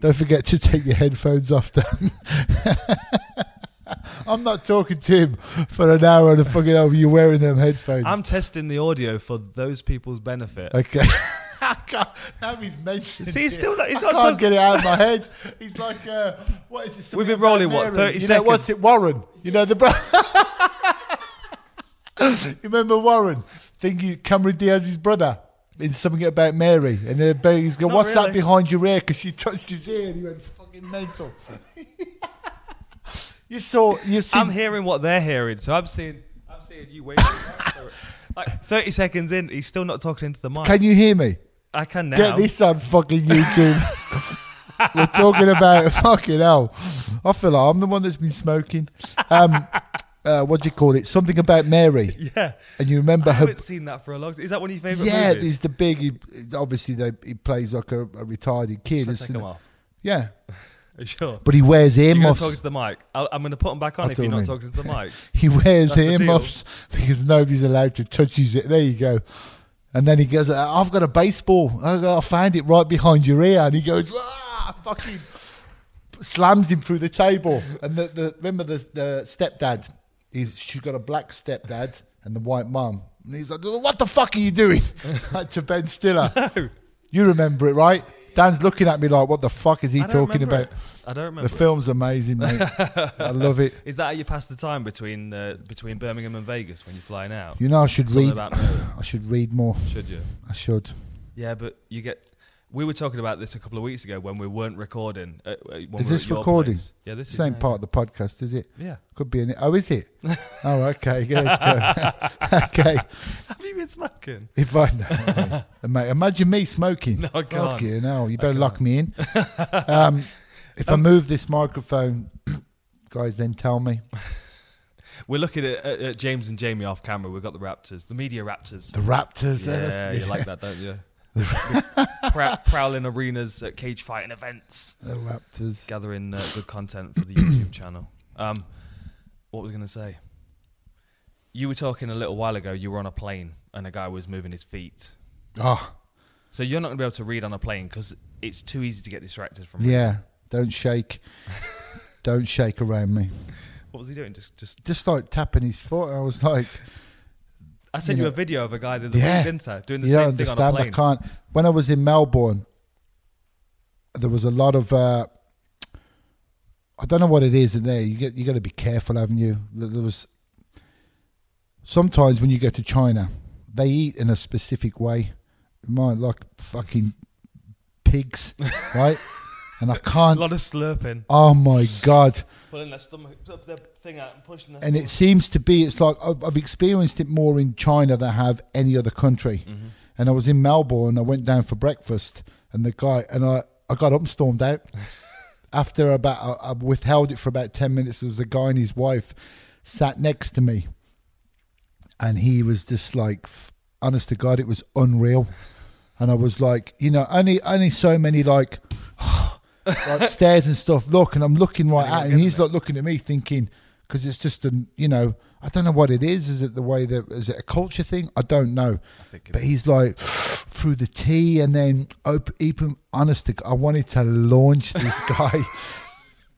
Don't forget to take your headphones off, Dan. I'm not talking to him for an hour and a fucking hour. You're wearing them headphones. I'm testing the audio for those people's benefit. okay. I can't, he's mentioned. See, he's still not- he's I not can't talk- get it out of my head. He's like, uh, what is it? We've been rolling, what? 30 you know, What's it, Warren? You know the. Bro- you remember Warren? Thinking Cameron Diaz's brother in something about Mary, and then he's going, Not "What's that behind your ear?" Because she touched his ear, and he went fucking mental. you saw, you see. I'm hearing what they're hearing, so I'm seeing, I'm seeing you waiting. like 30 seconds in, he's still not talking into the mic. Can you hear me? I can now. Get this on fucking YouTube. We're talking about fucking hell. I feel like I'm the one that's been smoking. Um, uh, what do you call it? Something about Mary. Yeah, And you remember I her. haven't seen that for a long time. Is that one of your favourite Yeah, movies? he's the big. He, obviously, they, he plays like a, a retarded kid. Should I take it? off? Yeah, sure? but he wears You're going earmuffs. to to the mic. I'll, I'm going to put them back on I if you're don't mean- talking to the mic. He wears That's earmuffs because nobody's allowed to touch his. There you go. And then he goes, "I've got a baseball. I I found it right behind your ear." And he goes, "Ah!" Fucking slams him through the table. And the, the remember the, the stepdad is she's got a black stepdad and the white mum. And he's like, "What the fuck are you doing?" like to Ben Stiller. You remember it, right? Dan's looking at me like, "What the fuck is he talking about?" it. I don't remember. The it. film's amazing, mate. I love it. Is that how you pass the time between uh, between Birmingham and Vegas when you're flying out? You know, I should Something read. I should read more. Should you? I should. Yeah, but you get. We were talking about this a couple of weeks ago when we weren't recording. Uh, when we Is this at your recording? place. Yeah, this Same now, part of the podcast, is it? Yeah. Could be in it. Oh, is it? oh, okay. Yeah, let's go. okay. Have you been smoking? If I know, mate, imagine me smoking. No, I can't. Okay, no, you better lock me in. Um, if I move this microphone, guys, then tell me. We're looking at, at, at James and Jamie off camera. We've got the Raptors, the media Raptors. The Raptors. yeah, uh, you like that, don't you? Prou- prowling arenas at cage fighting events, The Raptors. gathering uh, good content for the YouTube channel. Um, what was I going to say? You were talking a little while ago. You were on a plane and a guy was moving his feet. Oh, So you're not going to be able to read on a plane because it's too easy to get distracted from. reading. yeah. Don't shake. Don't shake around me. What was he doing? Just, just. Just like tapping his foot. I was like, I sent You you, know- a video of a guy the other Yeah. I? Doing the same thing on a understand. I can't. When I was in Melbourne, there was a lot of. Uh, I don't know what it is in there. You get you got to be careful, haven't you? There was. Sometimes when you go to China, they eat in a specific way. Mine like fucking pigs, right? And I can't. A lot of slurping, Oh my god! Pulling their stomach up their thing out and pushing their. and it seems to be it's like I've, I've experienced it more in China than I have any other country. Mm-hmm. And I was in Melbourne. And I went down for breakfast, and the guy and I I got up and stormed out. After about I, I withheld it for about ten minutes. There was a guy and his wife sat next to me, and he was just like, honest to God, it was unreal. And I was like, you know, only only so many like like stairs and stuff. Look, and I'm looking right at him. and He's like looking at me, thinking because it's just a you know I don't know what it is. Is it the way that is it a culture thing? I don't know. think but he's like through the tea and then open. Even honest, to, I wanted to launch this guy.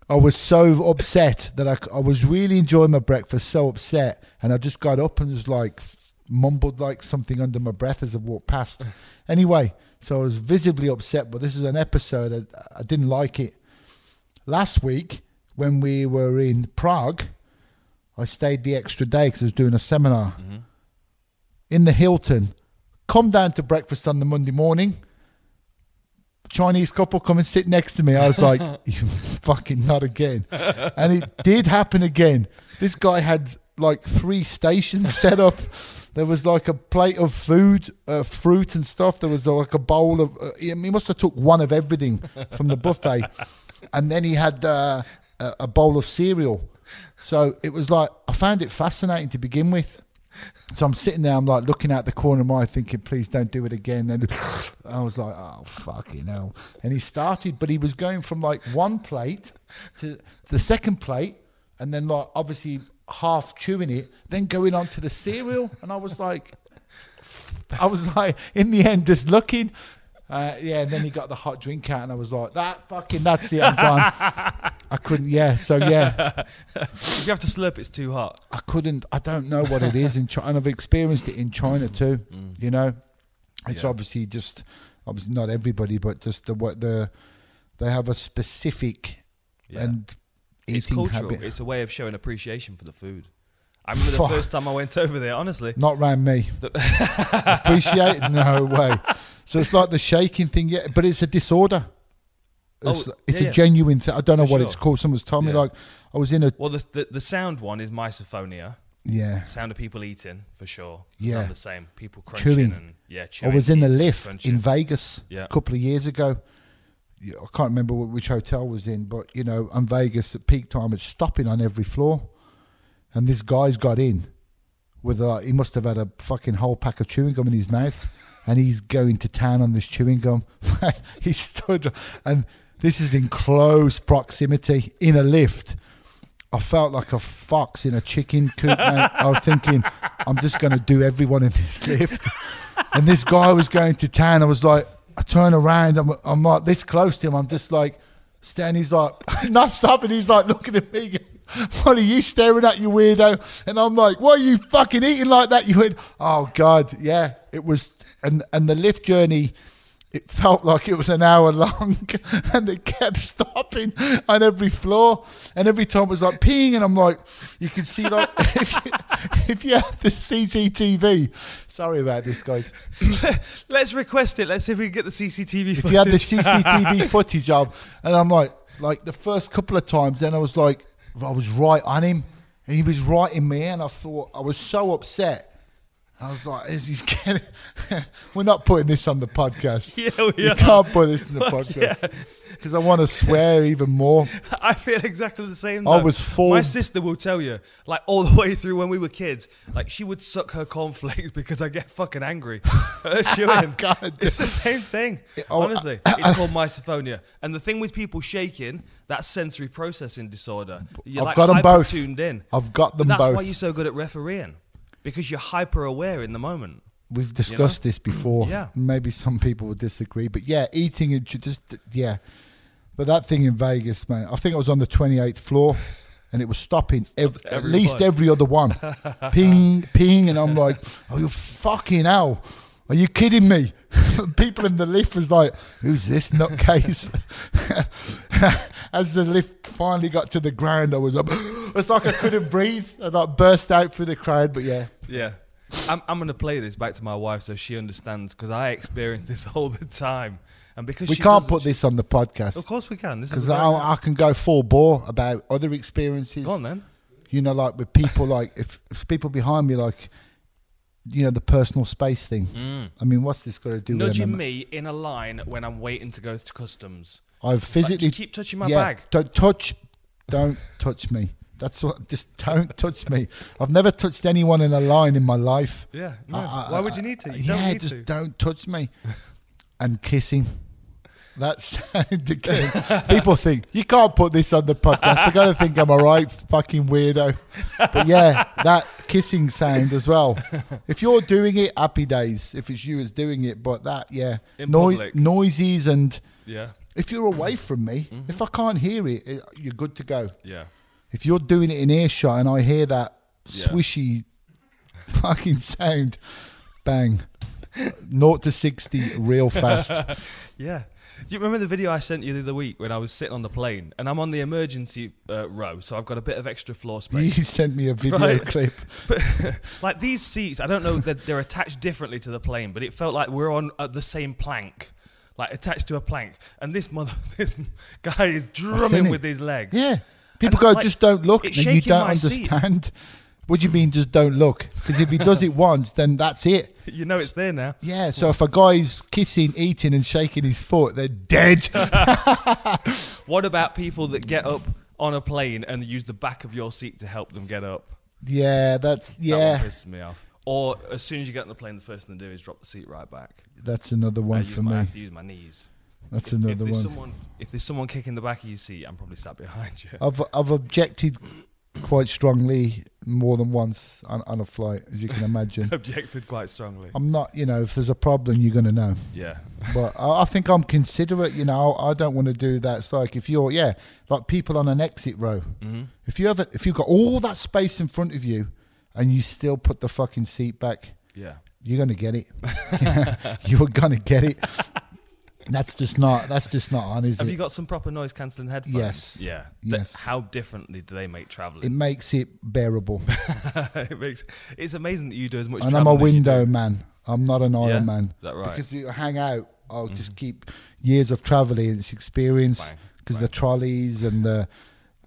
I was so upset that I, I was really enjoying my breakfast. So upset, and I just got up and was like mumbled like something under my breath as I walked past. Anyway, so I was visibly upset. But this is an episode I, I didn't like it. Last week when we were in Prague, I stayed the extra day because I was doing a seminar mm-hmm. in the Hilton. Come down to breakfast on the Monday morning. Chinese couple come and sit next to me. I was like, you fucking not again. And it did happen again. This guy had like three stations set up. There was like a plate of food, uh, fruit and stuff. There was like a bowl of. Uh, he must have took one of everything from the buffet, and then he had uh, a, a bowl of cereal. So it was like I found it fascinating to begin with. So I'm sitting there, I'm like looking out the corner of my eye, thinking, please don't do it again. And I was like, oh, fucking hell. And he started, but he was going from like one plate to the second plate, and then like obviously half chewing it, then going on to the cereal. And I was like, I was like, in the end, just looking. Uh, yeah, and then he got the hot drink out, and I was like, "That fucking, that's it, I'm gone." I couldn't. Yeah, so yeah, if you have to slurp, it's too hot. I couldn't. I don't know what it is in China, and I've experienced it in China too. You know, it's Yeah. obviously just obviously not everybody, but just the what the they have a specific Yeah. and it's cultural. habit. It's a way of showing appreciation for the food. I remember the Fuck. first time I went over there. Honestly, Not round me. Appreciate? No way. So it's like the shaking thing, yeah, but it's a disorder. Oh, it's, Oh, it's yeah, a yeah. genuine thing. I don't know what sure. it's called. Someone's told me like I was in a well, the, the the sound one is misophonia. yeah. Sound of people eating for sure. Yeah. I'm the same. People crunching Chewing. and yeah, I was in the lift crunching. in Vegas Yeah. a couple of years ago. I can't remember which hotel was in, but you know, in Vegas at peak time, it's stopping on every floor, and this guy's got in with a. He must have had a fucking whole pack of chewing gum in his mouth, and he's going to town on this chewing gum. he stood, and this is in close proximity in a lift. I felt like a fox in a chicken coop. I was thinking, I'm just going to do everyone in this lift. And this guy was going to town. I was like, I turn around. I'm, I'm like this close to him. I'm just like, standing. He's like, not stopping. He's like looking at me. What are you staring at, you weirdo? And I'm like, what are you fucking eating like that? You went, oh God, yeah. It was, and and the lift journey it felt like it was an hour long and it kept stopping on every floor and every time it was like peeing and I'm like you can see like if you, if you had the CCTV sorry about this guys Let's request it. Let's see if we can get the CCTV if footage. you had the CCTV footage of and I'm like like the first couple of times then I was like I was right on him and he was right in me and I thought I was so upset I was like, is he's getting? We're not putting this on the podcast. Yeah, we you are. can't put this in the podcast because I want to swear even more. I feel exactly the same. I was full- My sister will tell you, like all the way through when we were kids, like she would suck her cornflakes because I get fucking angry. at her. God. it's the same thing. Oh, Honestly, it's called misophonia. And the thing with people shaking, that's sensory processing disorder. You're I've like them both. tuned in. I've got But them that's both. why you're so good at refereeing because you're hyper aware in the moment. We've discussed this before. Yeah. Maybe some people would disagree, but yeah, eating it just yeah. But that thing in Vegas, man, I think I was on the 28th floor, and it was stopping ev- at least every other one, ping, ping, and I'm like, oh, you fucking hell. Are you kidding me? People in the lift was like, "Who's this nutcase?" As the lift finally got to the ground, I was like, "It's like I couldn't breathe." I like burst out through the crowd. But yeah, Yeah. I'm, I'm going to play this back to my wife so she understands because I experience this all the time. And because we can't put this on the podcast. Of course we can. This is because I, I can go full bore about other experiences. Go on then. You know, like with people, like if, if people behind me, like you know, the personal space thing. I mean, what's this got to do with Mm. Nudging them? me in a line when I'm waiting to go to customs. I've physically keep touching my yeah, bag. Don't touch, don't touch me. That's what. Just don't touch me. I've never touched anyone in a line in my life. Yeah. No. I- I- Why would you need to? You yeah, don't need just to. don't touch me. and kissing. That sound again. People think you can't put this on the podcast. They're gonna think I'm a right fucking weirdo. But yeah, that kissing sound as well. If you're doing it, happy days. If it's you as doing it, but that yeah, In Noi- public. noises and Yeah. if you're away from me, Mm-hmm. if I can't hear it, it, you're good to go. Yeah. If you're doing it in earshot and I hear that Yeah. swishy fucking sound, bang, naught to sixty real fast. Yeah. Do you remember the video I sent you the other week when I was sitting on the plane and I'm on the emergency uh, row, so I've got a bit of extra floor space? you sent me a video Right. clip. But like these seats, I don't know that they're attached differently to the plane, but it felt like we're on uh, the same plank, like attached to a plank. And this mother, this guy is drumming with his legs. Yeah, people And, go, like, just don't look, and you don't understand. seat. What do you mean, just don't look? Because if he does it once, then that's it. You know it's there now. Yeah, so if a guy's kissing, eating, and shaking his foot, they're dead. What about people that get up on a plane and use the back of your seat to help them get up? yeah, that's yeah. That one pisses me off. Or as soon as you get on the plane, the first thing to do is drop the seat right back. that's another I, one use for my, I me. have to use my knees. That's If- if another there's one. Someone, if there's someone kicking the back of your seat, I'm probably sat behind you. I've I've objected quite strongly more than once on, on a flight, as you can imagine. Objected quite strongly. I'm not, you know, if there's a problem, you're going to know. Yeah. But I, I think I'm considerate, you know. I don't want to do that. It's like if you're, yeah, like people on an exit row. hmm If you have if you've got all that space in front of you, and you still put the fucking seat back, Yeah. you're gonna get it. you're gonna get it. That's just not. That's just not on, is Have it? you got some proper noise cancelling headphones? Yes. Yeah. Yes. Th- how differently do they make traveling? it traveling? makes it bearable. it makes it's amazing that you do as much. and I'm a travelling as you window man. I'm not an aisle Yeah? man. Is that right? Because you hang out, I'll just mm. keep years of traveling, it's experience. Bang, Because the trolleys and the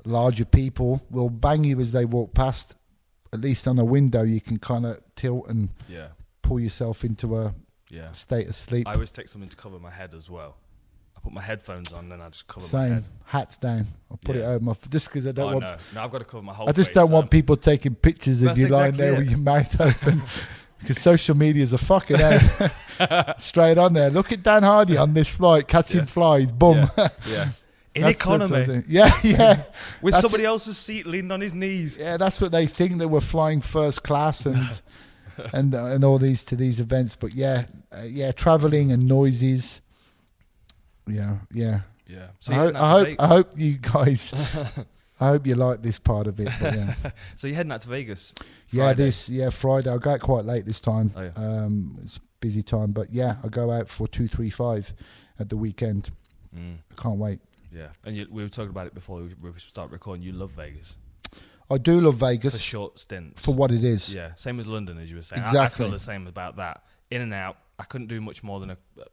larger people will bang you as they walk past. At least on a window, you can kind of tilt and Yeah. pull yourself into a Yeah. state of sleep. I always take something to cover my head as well. I put my headphones on, then I just cover my Same. head. Hats down. I'll put it Yeah. over my f- just because I don't oh want. no, no, I've got to cover my whole. I just face, don't want um, people taking pictures of That's you lying exactly there it. with your mouth open. Because social media is a fucking hell. straight on there. Look at Dan Hardy on this flight catching Yeah. flies. Boom. Yeah. yeah. In That's- that's economy, something. Yeah, yeah, with That's somebody else's seat leaning on his knees. yeah. That's what they think that we're flying first class and and uh, and all these to these events. But yeah, uh, yeah, traveling and noises. Yeah, yeah. Yeah. So I, hope, I hope Ve- I hope you guys. I hope you like this part of it. But yeah. so you're heading out to Vegas. Yeah, this yeah Friday. I go out quite late this time. Oh, yeah. Um, it's a busy time, but yeah, I go out for two, three, five at the weekend. Mm, I can't wait. yeah, and you, we were talking about it before we, we start recording. You love Vegas I do love Vegas for short stints. for what it is. Yeah, same as London, as you were saying. I- I, Exactly. feel the same about that. In and out. I couldn't do much more than a, uh,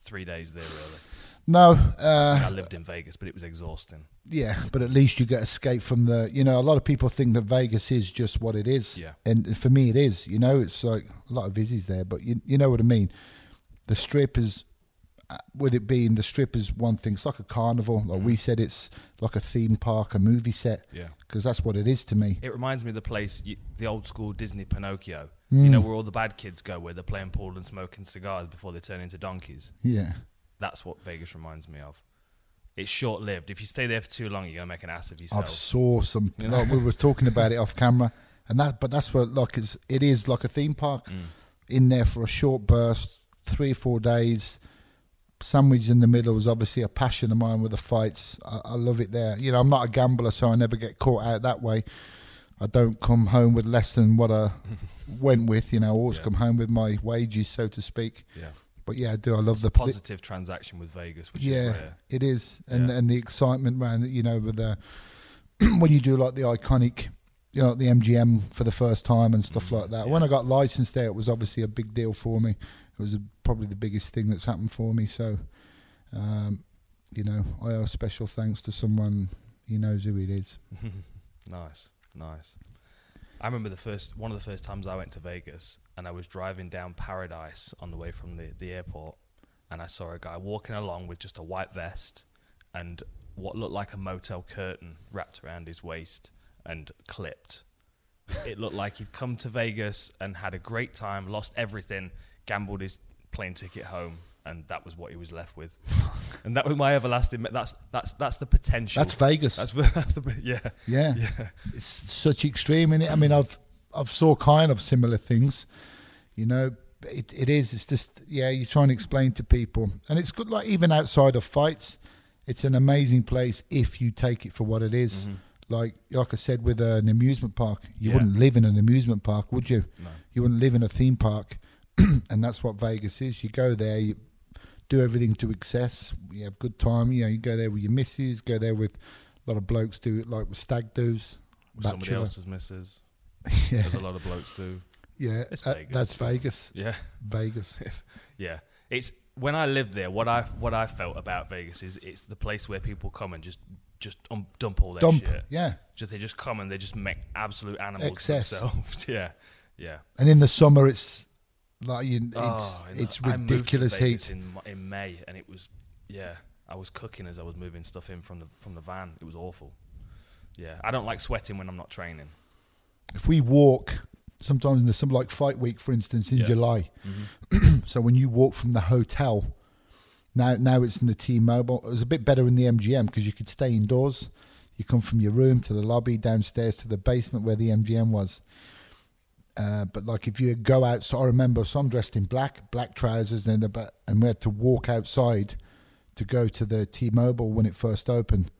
three days there. Really, No, I, mean, I uh, lived in Vegas, but it was exhausting. yeah, but at least you get escape from the. You know, a lot of people think that Vegas is just what it is. Yeah. and for me, it is. You know, it's like a lot of visis there, but you you know what I mean. The strip is. Uh, With it being the strip is one thing, it's like a carnival. Like we said, it's like a theme park, a movie set, Yeah. because that's what it is to me. It reminds me of the place, you, the old school Disney Pinocchio. Mm. You know where all the bad kids go, where they're playing pool and smoking cigars before they turn into donkeys. Yeah. That's what Vegas reminds me of. It's short lived. If you stay there for too long, you're gonna make an ass of yourself. I've saw some. You know? Like we were talking about it off camera, and that. But that's what like it's, it is like a theme park Mm. in there for a short burst, three or four days. Sandwich in the middle is obviously a passion of mine with the fights. I, I love it there. You know, I'm not a gambler, so I never get caught out that way. I don't come home with less than what I went with. You know, I always Yeah. come home with my wages, so to speak. Yeah. But yeah, I do. I love It's the positive transaction with Vegas, which is yeah, rare. it is, and Yeah. and the excitement around you know, with the when you do like the iconic, you know, the MGM for the first time and stuff Mm, like that. yeah. When I got licensed there, it was obviously a big deal for me. It was probably the biggest thing that's happened for me. So, um, you know, I owe special thanks to someone. He knows who it is. nice, nice. I remember the first one of the first times I went to Vegas, and I was driving down Paradise on the way from the, the airport, and I saw a guy walking along with just a white vest and what looked like a motel curtain wrapped around his waist and clipped. it looked like he'd come to Vegas and had a great time, lost everything, gambled his plane ticket home, and that was what he was left with. and that was my everlasting. That's that's that's the potential. That's Vegas. That's that's the yeah yeah. yeah it's such extreme in it. I mean, I've I've saw kind of similar things. You know, it it is. It's just yeah. You try and explain to people, and it's good. Like even outside of fights, it's an amazing place if you take it for what it is. Mm-hmm. Like like I said, with an amusement park, you. Yeah. wouldn't live in an amusement park, would you? no You wouldn't live in a theme park, and that's what Vegas is. You go there, you do everything to excess. You have good time. You know, you go there with your missus. Go there with a lot of blokes do it like with stag do's. with somebody else's missus. Yeah, As a lot of blokes do. yeah. It's that- Vegas. that's Vegas. Yeah, Vegas. it's, yeah. It's when I lived there. What I what I felt about Vegas is it's the place where people come and just just um, dump all their Dump. shit. Yeah, Just they just come and they just make absolute animals Excess. themselves. yeah, yeah. and in the summer it's like you, it's Oh, it's I ridiculous heat. in in May, and it was yeah. I was cooking as I was moving stuff in from the from the van. It was awful. Yeah, I don't like sweating when I'm not training. If we walk, sometimes in the summer, like fight week, for instance, in Yeah. July. so when you walk from the hotel, now now it's in the T-Mobile. It was a bit better in the MGM because you could stay indoors. You come from your room to the lobby, downstairs to the basement where the MGM was. Uh, but like if you go out, so I remember so I'm dressed in black, black trousers, and about, and we had to walk outside to go to the T-Mobile when it first opened.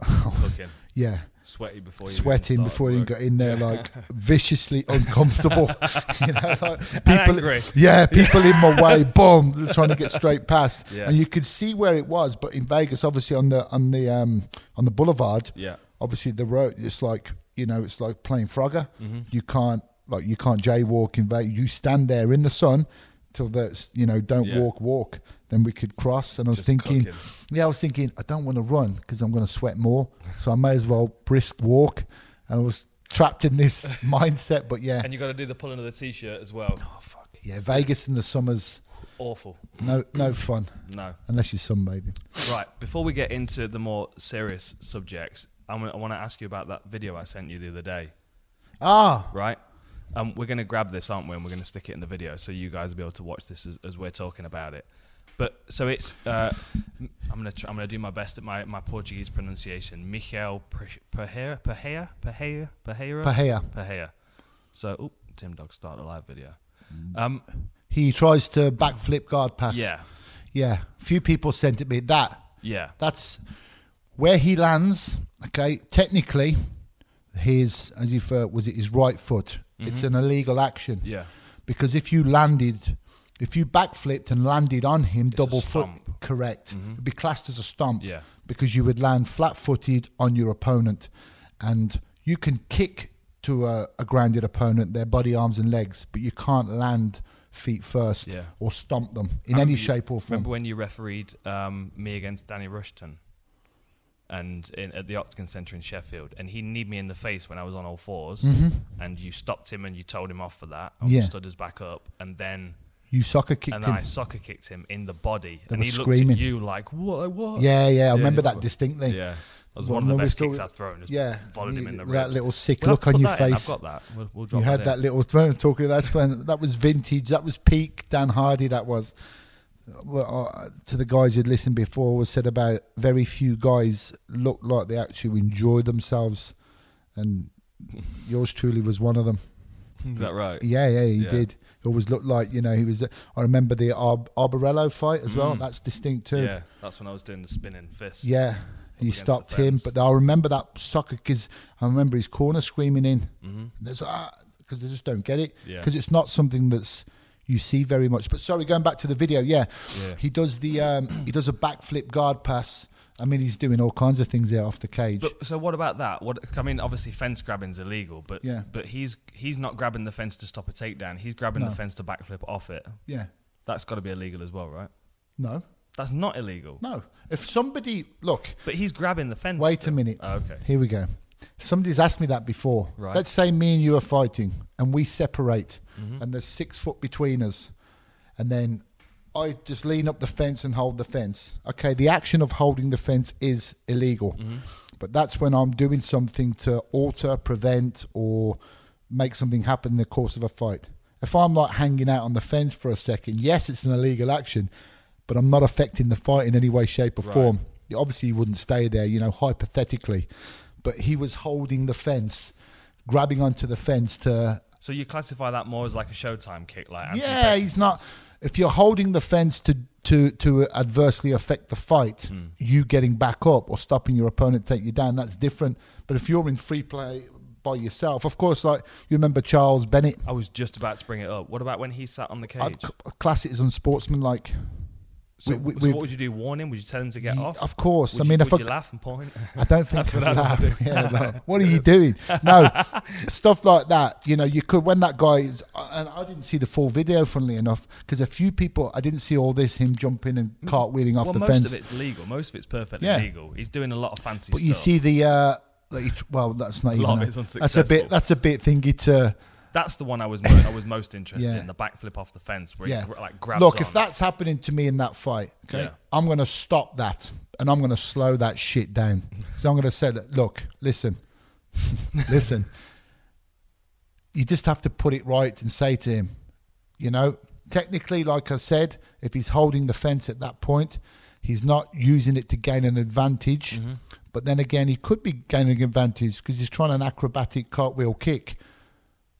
Looking Yeah, sweaty before you sweating even before you got in there, like viciously uncomfortable. you know, like people, yeah, people in my way, boom, trying to get straight past, Yeah. and you could see where it was. But in Vegas, obviously on the on the um on the boulevard, Yeah. obviously the road, it's like you know, it's like playing Frogger. Mm-hmm. You can't like you can't jaywalk in Vegas. You stand there in the sun till that's you know don't Yeah. walk walk. Then we could cross, and I was Just thinking. cooking. Yeah, I was thinking I don't want to run because I'm going to sweat more, so I may as well brisk walk. And I was trapped in this mindset, but yeah, And you got to do the pulling of the t-shirt as well. oh fuck, yeah, Vegas in the summers, Awful. no, no fun No. unless you're sunbathing. Right. Before we get into the more serious subjects, I want to ask you about that video I sent you the other day. Ah, Right. Um, we're going to grab this, aren't we? And we're going to stick it in the video so you guys will be able to watch this as, as we're talking about it. But so it's uh, I'm gonna try, I'm gonna do my best at my, my Portuguese pronunciation. Michel Pereira Pereira Pereira Pereira Pahea. Pereira. So, oop, Tim Dog started a live video. Mm. Um, He tries to backflip guard pass. yeah, yeah. Few people sent it me that. yeah, That's where he lands. Okay, technically, his as if uh, was it his right foot. It's an illegal action. Mm-hmm. yeah. because if you landed, if you backflipped and landed on him It's double foot, stomp. Mm-hmm. correct, it'd be classed as a stomp. Yeah. because you would land flat-footed on your opponent, and you can kick to a, a grounded opponent their body, arms, and legs, but you can't land feet first Yeah. or stomp them in any you- shape or form. Remember when you refereed um, me against Danny Rushton, and in, at the Octagon Centre in Sheffield, and he kneed me in the face when I was on all 4s and you stopped him and you told him off for that. Mm-hmm. Yeah. stood us back up, and then You soccer kicked and him. I soccer kicked him in the body, They and he screaming. looked at you like, "What? What?" Yeah, yeah, I remember that distinctly. Yeah, that was Well, one of the best still- kicks I've thrown. Yeah, volleyed him in the ribs. that little sick We'll look on your that in. face. I've got that. We'll, we'll drop You had in. that little when I was talking. That's when that was vintage. That was peak Dan Hardy. That was. Well, uh, to the guys who'd listened before, was said about very few guys looked like they actually enjoyed themselves, and yours truly was one of them. Is that right? Yeah, yeah, he Yeah. did. Always looked like you know he was. I remember the Ar- Arborello fight as well. That's distinct too. Mm. Yeah, that's when I was doing the spinning fist. Yeah, he stopped him. But I remember that soccer because I remember his corner screaming in. Mm-hmm. There's because they just don't get it Yeah. because it's not something that's you see very much. But sorry, going back to the video, yeah, Yeah. he does the um, he does a backflip guard pass. I mean, he's doing all kinds of things there off the cage. But so what about that? What I mean, obviously fence grabbing's illegal, but Yeah. but he's he's not grabbing the fence to stop a takedown. He's grabbing No. the fence to backflip off it. yeah, That's got to be illegal as well, right? no, That's not illegal. no. If somebody look, But he's grabbing the fence. wait a minute. Oh, okay. Here we go. Somebody's asked me that before. Right. Let's say me and you are fighting and we separate Mm-hmm. and there's six foot between us. And then I just lean up the fence and hold the fence. Okay, the action of holding the fence is illegal. Mm-hmm. But that's when I'm doing something to alter, prevent, or make something happen in the course of a fight. If I'm like hanging out on the fence for a second, yes, it's an illegal action, but I'm not affecting the fight in any way, shape, or Right. form. Obviously, he wouldn't stay there, you know, hypothetically. But he was holding the fence, grabbing onto the fence to. So you classify that more as like a Showtime kick, like Anthony yeah, Pettis he's does. If you're holding the fence to to to adversely affect the fight, Hmm. you getting back up or stopping your opponent take you down, that's different. But if you're in free play by yourself, of course, like you remember Charles Bennett, I was just about to bring it up. What about when he sat on the cage? C- class it as unsportsmanlike. So, we- so what would you do? Warn him? Would you tell him to get off? Of course, Would I you, mean, would if I, you laugh and point? I don't think That's I'd what I would laugh. Yeah, like, what are you doing? No, stuff like that. You know, you could when that guy is, and I didn't see the full video, funnily enough, because a few people I didn't see all this him jumping and cartwheeling off well, the most fence. Most of it's legal. Most of it's perfectly Yeah. legal. He's doing a lot of fancy stuff. but stuff. you see the uh, well, that's not A even. lot of a- that's a bit. That's a bit thingy to. That's the one I was mo- I was most interested Yeah. in. The backflip off the fence where Yeah. he gr- like grabs. Look, on. if that's happening to me in that fight, okay, Yeah. I'm going to stop that and I'm going to slow that shit down. so I'm going to say, that, look, listen, listen. You just have to put it right and say to him, you know, technically, like I said, if he's holding the fence at that point, he's not using it to gain an advantage. Mm-hmm. But then again, he could be gaining advantage because he's trying an acrobatic cartwheel kick,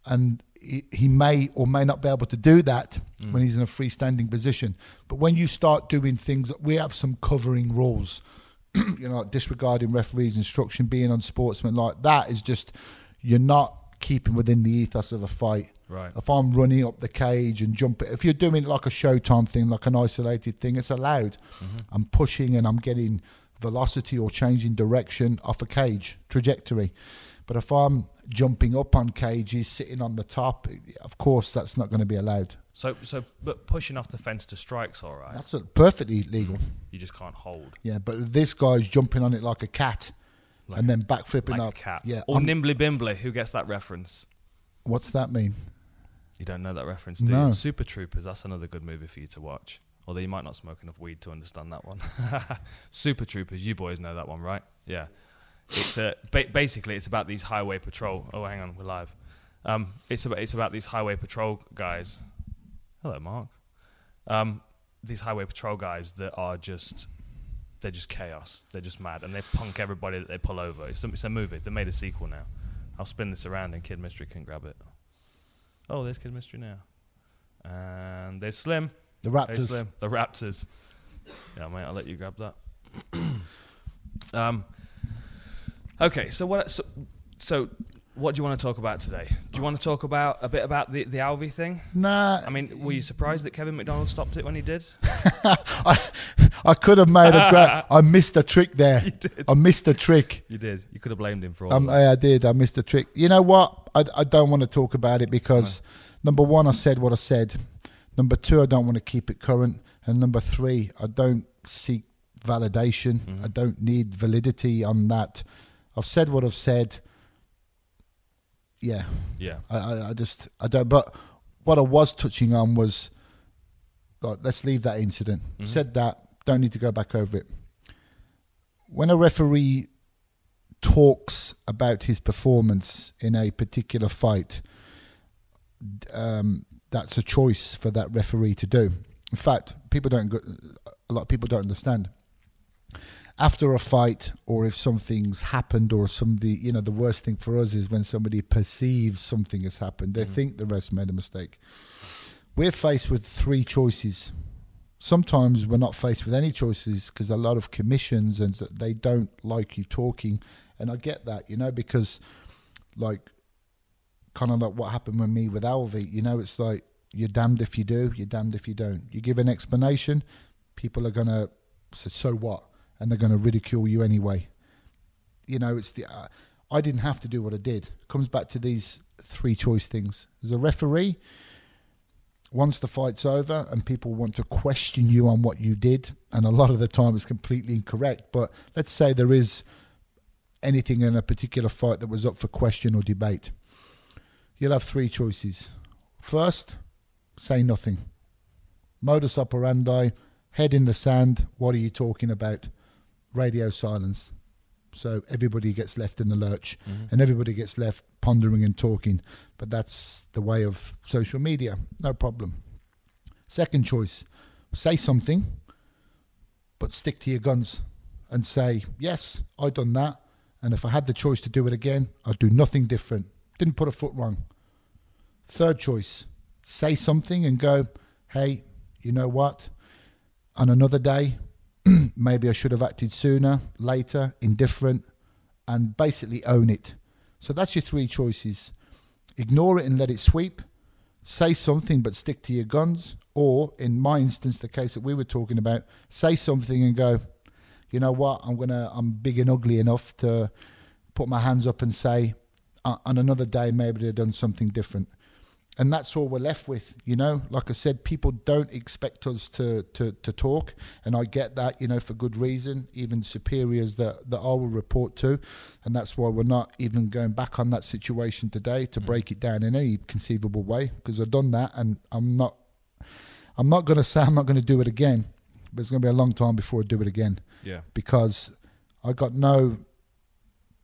and he, he may or may not be able to do that mm. when he's in a freestanding position. But when you start doing things, we have some covering rules. you know, like disregarding referees' instruction, being unsportsman like that is just you're not keeping within the ethos of a fight. Right. If I'm running up the cage and jumping, if you're doing like a showtime thing, like an isolated thing, it's allowed. Mm-hmm. I'm pushing and I'm getting velocity or changing direction off a cage trajectory. But if I'm jumping up on cages, sitting on the top, of course that's not going to be allowed. So, so, but pushing off the fence to strike's all right. That's perfectly legal. You just can't hold Yeah, but this guy's jumping on it like a cat Like and then backflipping like up. a cat. Yeah, Or I'm- nimbly bimbly. Who gets that reference? what's that mean? You don't know that reference, do No. you? Super Troopers. That's another good movie for you to watch. Although you might not smoke enough weed to understand that one. Super Troopers. You boys know that one, right? Yeah. It's uh, ba- basically it's about these highway patrol. Oh, hang on, we're live. Um, it's about it's about these highway patrol guys. Hello, Mark. Um, these highway patrol guys that are just they're just chaos. They're just mad, and they punk everybody that they pull over. It's a, it's a movie. They made a sequel now. I'll spin this around, and Kid Mystery can grab it. Oh, there's Kid Mystery now, and there's Slim. The Raptors. Slim. The Raptors. Yeah, mate. I'll let you grab that. um. Okay, so what? So, so, what do you want to talk about today? Do you want to talk about a bit about the the Alvey thing? Nah, I mean, were you surprised that Kevin McDonald stopped it when he did? I, I could have made a great. I missed a trick there. You did. I missed a trick. You did. You could have blamed him for all Um, that. I, I did. I missed a trick. You know what? I, I don't want to talk about it because number one, I said what I said. Number two, I don't want to keep it current. And number three, I don't seek validation. Mm-hmm. I don't need validity on that. I've said what I've said. Yeah, Yeah. I, I, I just I don't. But what I was touching on was, like, let's leave that incident. Said that. Don't need to go back over it. When a referee talks about his performance in a particular fight, um, that's a choice for that referee to do. In fact, people don't. go- A lot of people don't understand. After a fight, or if something's happened, or somebody, you know, the worst thing for us is when somebody perceives something has happened. They mm. think the rest made a mistake. We're faced with three choices. Sometimes we're not faced with any choices because a lot of commissions and they don't like you talking, and I get that, you know, because like kind of like what happened with me with Alvey. You know, it's like you're damned if you do, you're damned if you don't. You give an explanation, people are gonna say, "So what?" And they're gonna ridicule you anyway. You know, it's the uh, I didn't have to do what I did. It comes back to these three choice things. As a referee, once the fight's over and people want to question you on what you did, and a lot of the time it's completely incorrect. But let's say there is anything in a particular fight that was up for question or debate. You'll have three choices. First, say nothing. Modus operandi, head in the sand. What are you talking about? Radio silence. So everybody gets left in the lurch mm-hmm. and everybody gets left pondering and talking. But that's the way of social media. No problem. Second choice, say something, but stick to your guns and say, yes, I've done that. And if I had the choice to do it again, I'd do nothing different. Didn't put a foot wrong. Third choice, say something and go, hey, you know what? On another day, maybe I should have acted sooner, later, indifferent, and basically own it. So that's your three choices. Ignore it and let it sweep. Say something but stick to your guns. Or, in my instance, the case that we were talking about, say something and go, you know what? I'm gonna. I'm big and ugly enough to put my hands up and say, uh, on another day, maybe they've done something different. And that's all we're left with, you know. Like I said, people don't expect us to, to, to talk, and I get that, you know, for good reason. Even superiors that, that I will report to, and that's why we're not even going back on that situation today to mm. break it down in any conceivable way. Because I've done that, and I'm not, I'm not going to say I'm not going to do it again, but it's going to be a long time before I do it again Yeah. because I got no,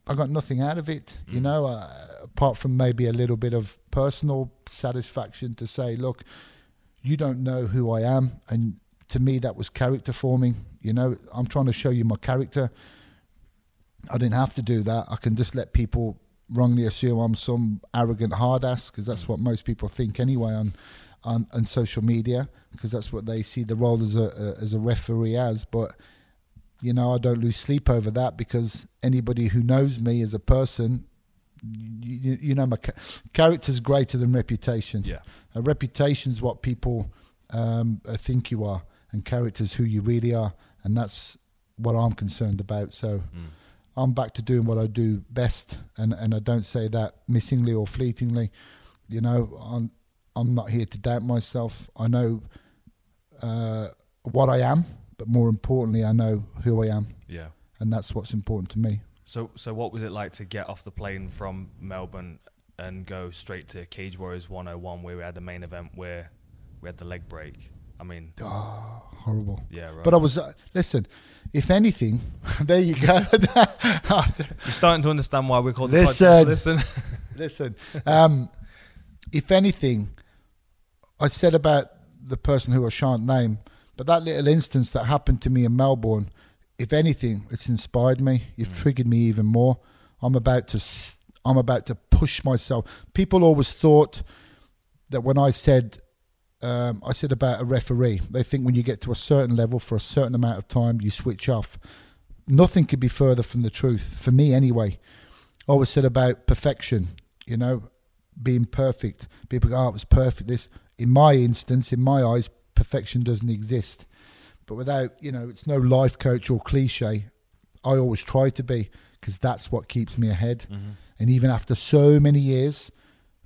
I got nothing out of it, you know, uh, apart from maybe a little bit of personal satisfaction to say, look, you don't know who I am, and to me that was character forming. You know, I'm trying to show you my character. I didn't have to do that. I can just let people wrongly assume I'm some arrogant hard ass because that's what most people think anyway on on, on social media because that's what they see the role as a, a as a referee as. But you know, I don't lose sleep over that because anybody who knows me as a person, you, you know, my character's greater than reputation. Yeah. A reputation's what people um, uh, think you are, and character's who you really are, and that's what I'm concerned about. So. Mm. I'm back to doing what I do best, and, and I don't say that missingly or fleetingly. You know, I'm I'm not here to doubt myself. I know uh, what I am, but more importantly, I know who I am, Yeah. and that's what's important to me. So, so what was it like to get off the plane from Melbourne and go straight to Cage Warriors 101, where we had the main event where we had the leg break? I mean, Oh, horrible. yeah, right. But I was uh, listen. If anything, there you go. You're starting to understand why we're called the Listen. podcast. Listen. Listen, um, if anything, I said about the person who I shan't name, but that little instance that happened to me in Melbourne, if anything, it's inspired me. You've triggered me even more. I'm about to, I'm about to push myself. People always thought that when I said, um, I said about a referee, they think when you get to a certain level for a certain amount of time, you switch off. Nothing could be further from the truth for me, anyway. I always said about perfection, you know, being perfect. People go, oh, it was perfect. This, in my instance, in my eyes, perfection doesn't exist. But without, you know, it's no life coach or cliche. I always try to be because that's what keeps me ahead. Mm-hmm. And even after so many years,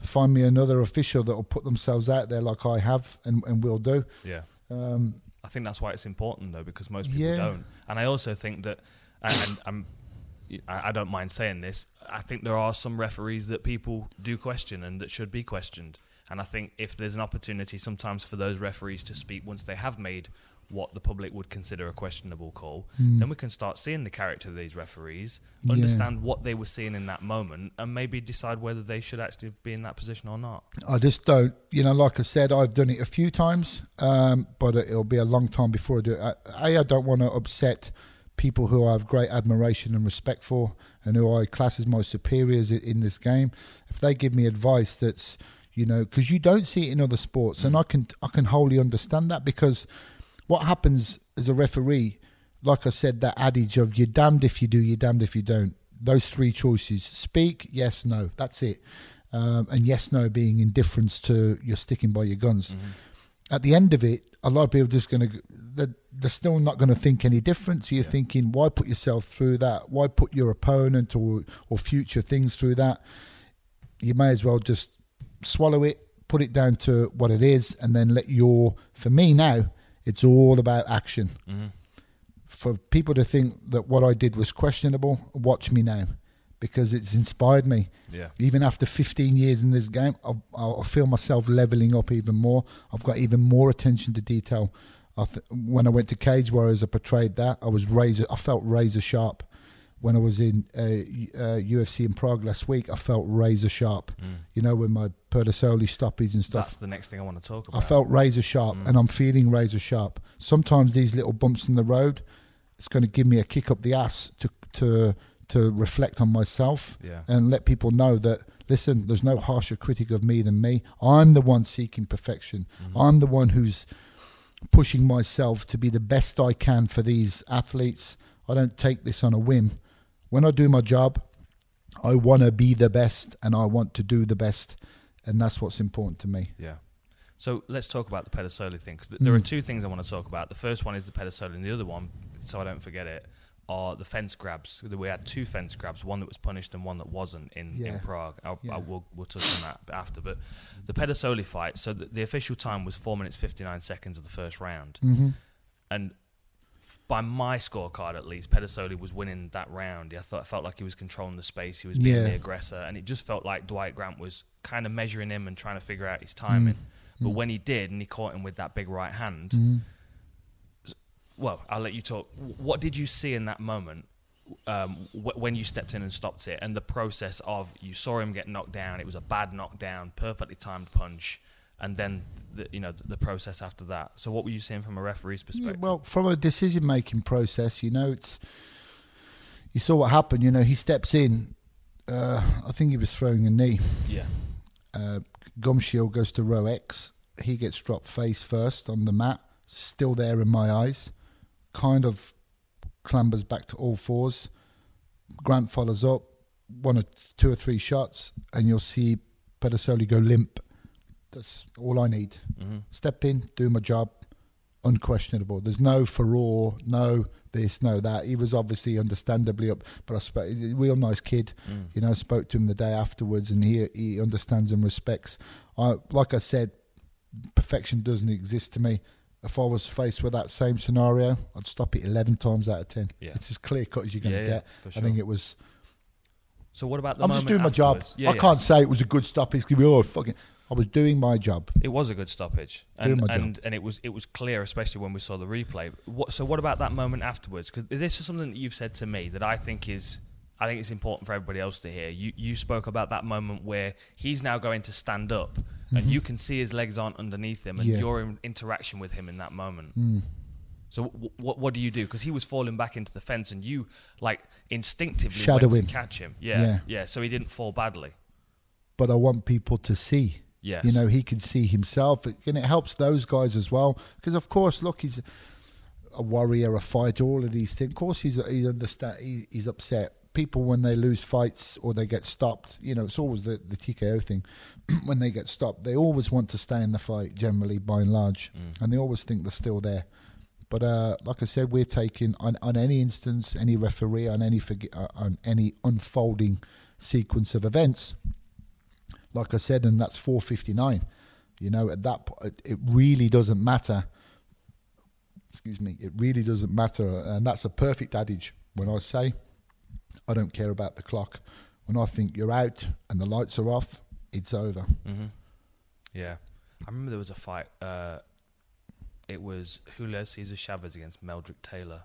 find me another official that will put themselves out there like I have and, and will do. Yeah. Um, I think that's why it's important though, because most people Yeah. don't. And I also think that, and, I'm, I don't mind saying this. I think there are some referees that people do question and that should be questioned. And I think if there's an opportunity sometimes for those referees to speak once they have made what the public would consider a questionable call, then we can start seeing the character of these referees, Yeah. understand what they were seeing in that moment, and maybe decide whether they should actually be in that position or not. I just don't, you know, like I said, I've done it a few times, um, but it'll be a long time before I do it. I, A, I don't want to upset people who I have great admiration and respect for and who I class as my superiors in this game. If they give me advice that's, you know, because you don't see it in other sports, and I can I can wholly understand that because what happens as a referee, like I said, that adage of you're damned if you do, you're damned if you don't. Those three choices: speak, yes, no. That's it. Um, and yes, no being indifference to you're sticking by your guns. At the end of it, a lot of people are just going to they're, they're still not going to think any different. So you're thinking, why put yourself through that? Why put your opponent or or future things through that? You may as well just swallow it, put it down to what it is, and then let your. For me now, it's all about action. Mm-hmm. For people to think that what I did was questionable, watch me now, because it's inspired me. Yeah. Even after 15 years in this game, I, I feel myself leveling up even more. I've got even more attention to detail. I th- when I went to Cage Warriors, I portrayed that. I was razor. I felt razor sharp. When I was in uh, uh, UFC in Prague last week, I felt razor sharp. You know, with my Pedersoli stoppage and stuff. That's the next thing I want to talk about. I felt razor sharp, and I'm feeling razor sharp. Sometimes these little bumps in the road, it's going to give me a kick up the ass to to to reflect on myself Yeah. and let people know that listen, there's no harsher critic of me than me. I'm the one seeking perfection. I'm the one who's pushing myself to be the best I can for these athletes. I don't take this on a whim. When I do my job, I want to be the best and I want to do the best, and that's what's important to me. Yeah. So let's talk about the Pedersoli thing. 'cause th- there are Mm. two things I want to talk about. The first one is the Pedersoli, and the other one, so I don't forget it, are the fence grabs. We had two fence grabs, one that was punished and one that wasn't in, in Prague. I'll, Yeah. I'll, we'll, we'll touch on that after. But the Pedersoli fight, so the, the official time was 4 minutes 59 seconds of the first round. hmm And by my scorecard, at least, Pedersoli was winning that round. I thought I felt like he was controlling the space. He was being Yeah. the aggressor, and it just felt like Dwight Grant was kind of measuring him and trying to figure out his timing. But when he did, and he caught him with that big right hand, hmm well, I'll let you talk. What did you see in that moment um, wh- when you stepped in and stopped it, and the process of you saw him get knocked down? It was a bad knockdown, perfectly timed punch, and then the, you know the process after that. So, what were you seeing from a referee's Yeah, perspective? well, from a decision making process, you know, it's you saw what happened. You know, he steps in. Uh, I think he was throwing a knee. Yeah. Uh, Gum Shield goes to row X. He gets dropped face first on the mat, still there in my eyes. Kind of clambers back to all fours. Grant follows up, one or two or three shots, and you'll see Pedersoli go limp. That's all I need. hmm Step in, do my job, unquestionable. There's no furore, no this, no that. He was obviously understandably up, but I spoke, real nice kid. Mm. You know, spoke to him the day afterwards, and he he understands and respects. I like I said, perfection doesn't exist to me. If I was faced with that same scenario, I'd stop it eleven times out of ten. Yeah. It's as clear cut as you're going to yeah, get. for I think it was. So what about the I'm just doing my job. afterwards? Yeah, I yeah. can't say it was a good stop. It's gonna be oh fucking. I was doing my job. It was a good stoppage, Doing and my job. and, and it was it was clear, especially when we saw the replay. What, so what about that moment afterwards? Because this is something that you've said to me that I think is I think it's important for everybody else to hear. You you spoke about that moment where he's now going to stand up, and you can see his legs aren't underneath him, and Mm-hmm. Yeah. your in- interaction with him in that moment. Mm. So w- what what do you do? Because he was falling back into the fence, and you like instinctively Shadow went him. to catch him. Yeah, Yeah. yeah, So he didn't fall badly. But I want people to see. Yes. You know, he can see himself, and it helps those guys as well. Because of course, look, he's a warrior, a fighter, all of these things. Of course, he's he's understand. He, he's upset. People when they lose fights or they get stopped, you know, it's always the the TKO thing. when they get stopped, they always want to stay in the fight. Generally, by and large, and they always think they're still there. But uh, like I said, we're taking on, on any instance, any referee, on any forg- uh, on any unfolding sequence of events. Like I said, and that's 459. You know, at that point, it really doesn't matter. Excuse me, it really doesn't matter, and that's a perfect adage. When I say, I don't care about the clock. When I think you're out and the lights are off, it's over. hmm Yeah, I remember there was a fight. Uh, it was Julio Cesar Chavez against Meldrick Taylor,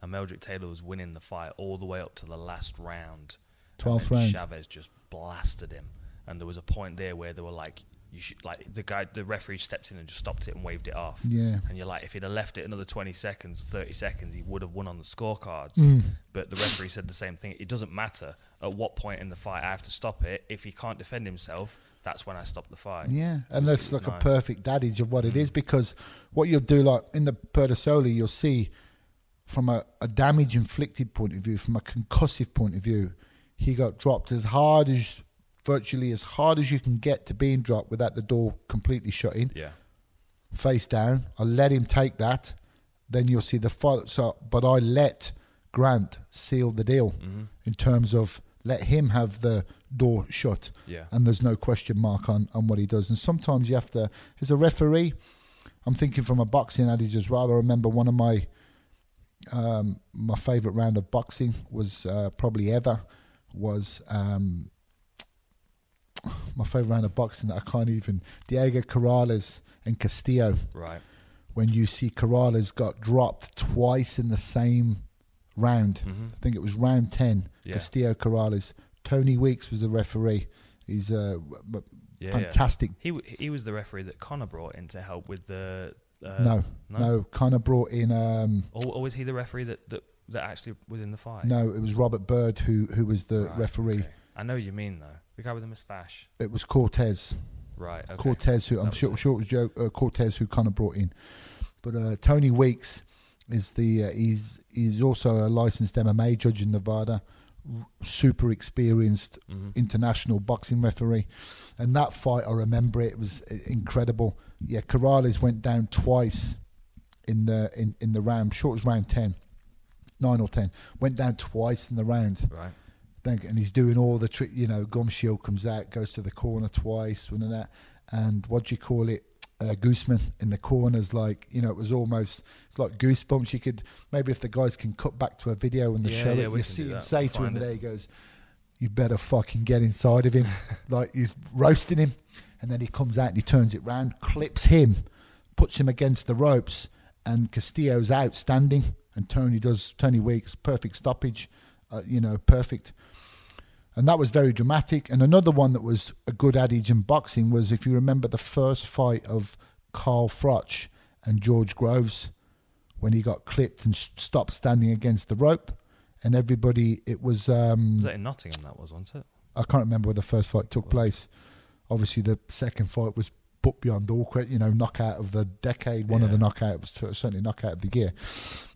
and Meldrick Taylor was winning the fight all the way up to the last round. 12th then round. Chavez just blasted him, and there was a point there where they were like, "You should like the guy, the referee stepped in and just stopped it and waved it off." Yeah. And you're like, if he'd have left it another 20 seconds, 30 seconds, he would have won on the scorecards. Mm. But the referee said the same thing. It doesn't matter at what point in the fight I have to stop it. If he can't defend himself, that's when I stop the fight. Yeah, and that's like a perfect adage of what it is because what you'll do, like in the Pedersoli, you'll see from a, a damage inflicted point of view, from a concussive point of view, he got dropped as hard as virtually as hard as you can get to being dropped without the door completely shutting, Yeah. face down. I let him take that, then you'll see the fight. So, but I let Grant seal the deal Mm-hmm. in terms of let him have the door shut Yeah. and there's no question mark on, on what he does. And sometimes you have to, as a referee, I'm thinking from a boxing adage as well. I remember one of my um, my favourite round of boxing was uh, probably ever was um, my favourite round of boxing that I can't even Diego Corrales and Castillo. Right. When you see Corrales got dropped twice in the same round, Mhm. I think it was round ten. Yeah. Castillo Corrales. Tony Weeks was the referee. He's a Yeah, yeah. fantastic. He w- he was the referee that Conor brought in to help with the. Uh, no, no? no, Conor brought in. Um, Or, or was he the referee that, that, that actually was in the fight? no, it was Robert Byrd who who was the Right, referee. okay. I know you mean though. The guy with the moustache. It was Cortez. Right. Okay. Cortez, who I'm sure, it. sure it was Joe, uh, Cortez who kind of brought in. But uh, Tony Weeks is the uh, he's he's also a licensed MMA judge in Nevada, r- super experienced Mhm. international boxing referee, and that fight I remember it, was uh, incredible. Yeah, Corrales went down twice in the in, in the round. Sure was round ten, nine or ten. Went down twice in the round. Right. Thank- and he's doing all the trick. You know, Gum Shield comes out, goes to the corner twice, and that. And what do you call it? Uh, Gooseman in the corners, like you know, it was almost it's like goosebumps. You could maybe if the guys can cut back to a video and the Yeah, show yeah, it, you see him say to him it. there, he goes, "You better fucking get inside of him," like he's roasting him, and then he comes out and he turns it round, clips him, puts him against the ropes, and Castillo's outstanding, and Tony does Tony Weeks perfect stoppage, uh, you know, perfect and that was very dramatic. And another one that was a good adage in boxing was if you remember the first fight of Carl Froch and George Groves when he got clipped and stopped standing against the rope, and everybody. It was. Um, Was that in Nottingham? That was, wasn't it? I can't remember where the first fight took place. Obviously, the second fight was put beyond all credit. You know, knockout of the decade, one of the Yeah. knockout was certainly knockout of the year.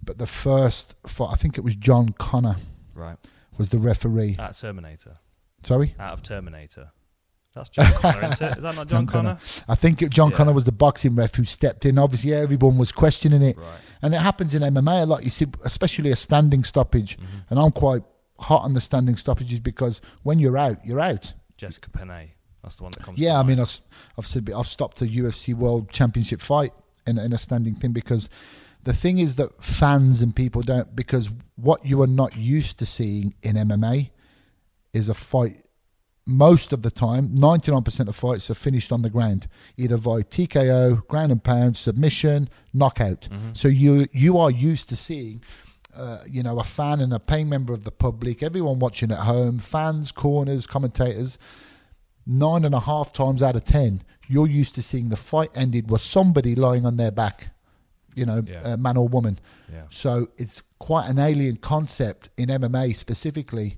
But the first fight, I think it was John Connor Right. Was the referee. Out of Terminator. Sorry, Out of Terminator. That's John Connor, isn't it? Is that not John, John Connor. Connor? I think John Yeah. Connor was the boxing ref who stepped in. Obviously, everyone was questioning it, Right. and it happens in MMA a lot. You see, especially a standing stoppage, Mm-hmm. and I'm quite hot on the standing stoppages because when you're out, you're out. Jessica Penne. That's the one that comes. Yeah, I mean. I've, I've said I've stopped a UFC World Championship fight in, in a standing thing because the thing is that fans and people don't because what you are not used to seeing in MMA is a fight. Most of the time, ninety nine percent of fights are finished on the ground, either via TKO, ground and pound, submission, knockout. So you you are used to seeing. Uh, you know, a fan and a paying member of the public, everyone watching at home, fans, corners, commentators, nine and a half times out of ten, you're used to seeing the fight ended with somebody lying on their back, you know, Yeah. uh, man or woman. Yeah. So it's quite an alien concept in MMA specifically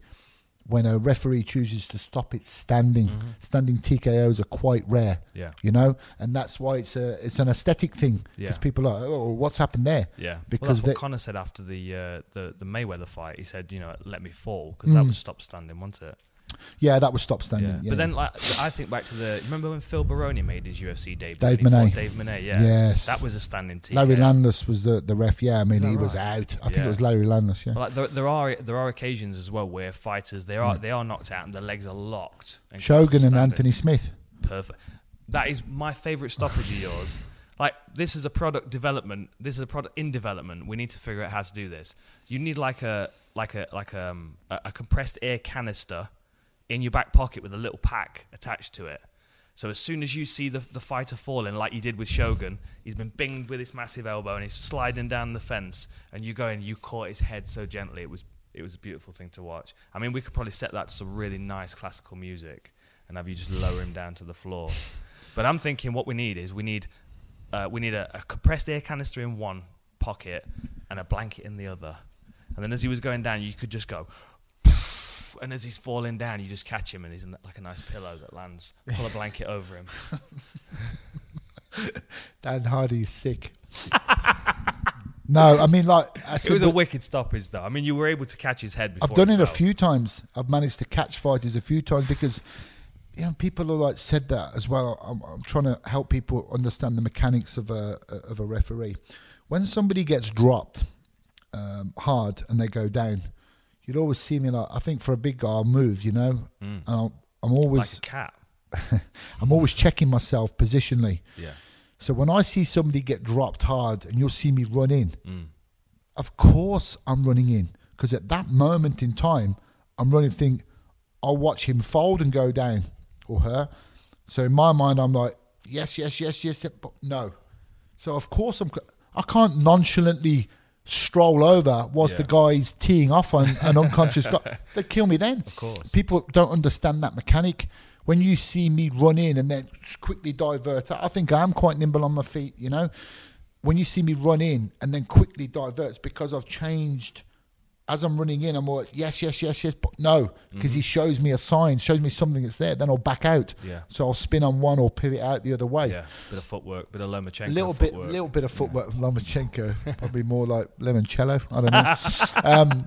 when a referee chooses to stop it standing. Standing TKOs are quite rare. Mm-hmm. Yeah. You know, and that's why it's a it's an aesthetic thing because Yeah. people are oh what's happened there Yeah, well, because that's what Conor said after the uh, the the Mayweather fight. He said, you know, let me fall because that was stop standing, wasn't it? Yeah that was stop standing yeah. But then, like, I think back to the. Remember when Phil Baroni made his UFC debut? Dave and Menne. Dave Menne. Yeah. Yes. That was a standing TKO. Larry Landless was the, the ref yeah I mean that he was out I think it was Larry Landless. yeah But, Like there, there are there are occasions as well where fighters they are they are knocked out and their legs are locked. And Shogun and. Anthony Smith Perfect. That is my favourite stoppage of yours. Like this is a product development. This is a product in development. We need to figure out how to do this. You need like a like a like um, a, a compressed air canister in your back pocket with a little pack attached to it. So as soon as you see the, the fighter falling, like you did with Shogun, he's been binged with his massive elbow and he's sliding down the fence, and you go and you caught his head so gently. It was it was a beautiful thing to watch. I mean, we could probably set that to some really nice classical music and have you just lower him down to the floor. But I'm thinking what we need is we need uh, we need a, a compressed air canister in one pocket and a blanket in the other. And then as he was going down, you could just go, and as he's falling down, you just catch him and he's in like a nice pillow that lands. Pull a blanket over him. Dan Hardy's sick no I mean like I It said, was a but wicked stoppage, though. I mean, you were able to catch his head before. I've done he it a fell. few times I've managed to catch fighters a few times because you know people are like said that as well I'm, I'm trying to help people understand the mechanics of a of a referee when somebody gets dropped um, hard and they go down you'd always see me like I think for a big guy I'll move you know and I'll, I'm like always a cat. I'm always checking myself positionally Yeah. so when I see somebody get dropped hard and you'll see me run in, Mm. of course I'm running in because at that moment in time, I'm running. Think I'll watch him fold and go down or her. So in my mind, I'm like, yes, yes, yes, yes, yes but no. So of course I'm. I can't nonchalantly stroll over whilst Yeah. the guy's teeing off on an unconscious guy. They'd kill me then. Of course. People don't understand that mechanic. When you see me run in and then quickly divert, I think I'm quite nimble on my feet, you know. When you see me run in and then quickly divert, it's because I've changed. As I'm running in, I'm like, yes, yes, yes, yes, but no, because he shows me a sign, shows me something that's there, then I'll back out. Mm-hmm. Yeah. So I'll spin on one or pivot out the other way. Yeah. Bit of footwork, bit of Lomachenko. A little bit, footwork. little bit of footwork from Lomachenko, probably more like limoncello. I don't know. um,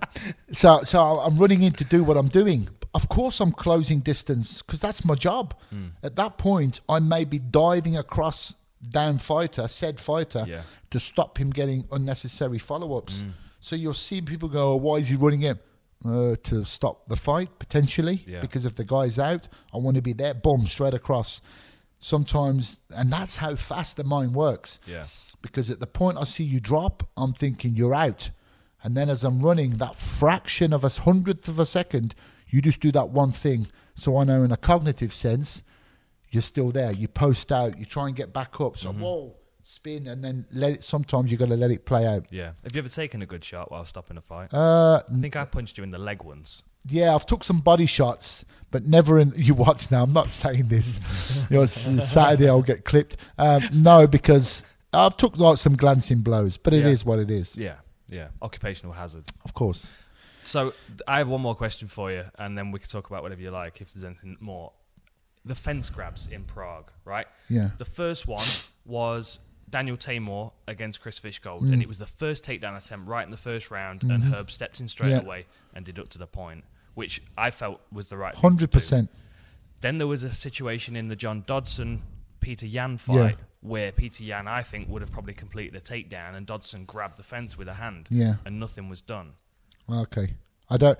so, so I'm running in to do what I'm doing. Of course, I'm closing distance because that's my job. Hmm. At that point, I may be diving across down fighter, said fighter, Yeah. to stop him getting unnecessary follow-ups. Hmm. So you're seeing people go, oh, "Why is he running in?" Uh, to stop the fight potentially Yeah. because if the guy's out, I want to be there. Boom, straight across. Sometimes, and that's how fast the mind works Yeah. because at the point I see you drop, I'm thinking you're out. And then as I'm running, that fraction of a hundredth of a second, you just do that one thing. So I know in a cognitive sense, you're still there. You post out, you try and get back up. So whoa, spin, and then let it. Sometimes you've got to let it play out. Yeah. Have you ever taken a good shot while stopping a fight? Uh, I think I punched you in the leg once. yeah, I've took some body shots, but never in. You watch now. I'm not saying this. you know, Saturday I'll get clipped. Um, no, because I've took like some glancing blows, but it is Yeah. what it is. Yeah. Yeah. Occupational hazard. Of course. So I have one more question for you, and then we can talk about whatever you like if there's anything more. The fence grabs in Prague, right? Yeah. The first one was Daniel Teymur against Chris Fishgold, Mm. and it was the first takedown attempt right in the first round, and Herb stepped in straight Mm-hmm. Yeah. away and deducted a point, which I felt was the right. Hundred percent. Then there was a situation in the John Dodson Peter Yan fight Yeah. where Peter Yan, I think, would have probably completed a takedown, and Dodson grabbed the fence with a hand, Yeah. and nothing was done. Okay. I don't.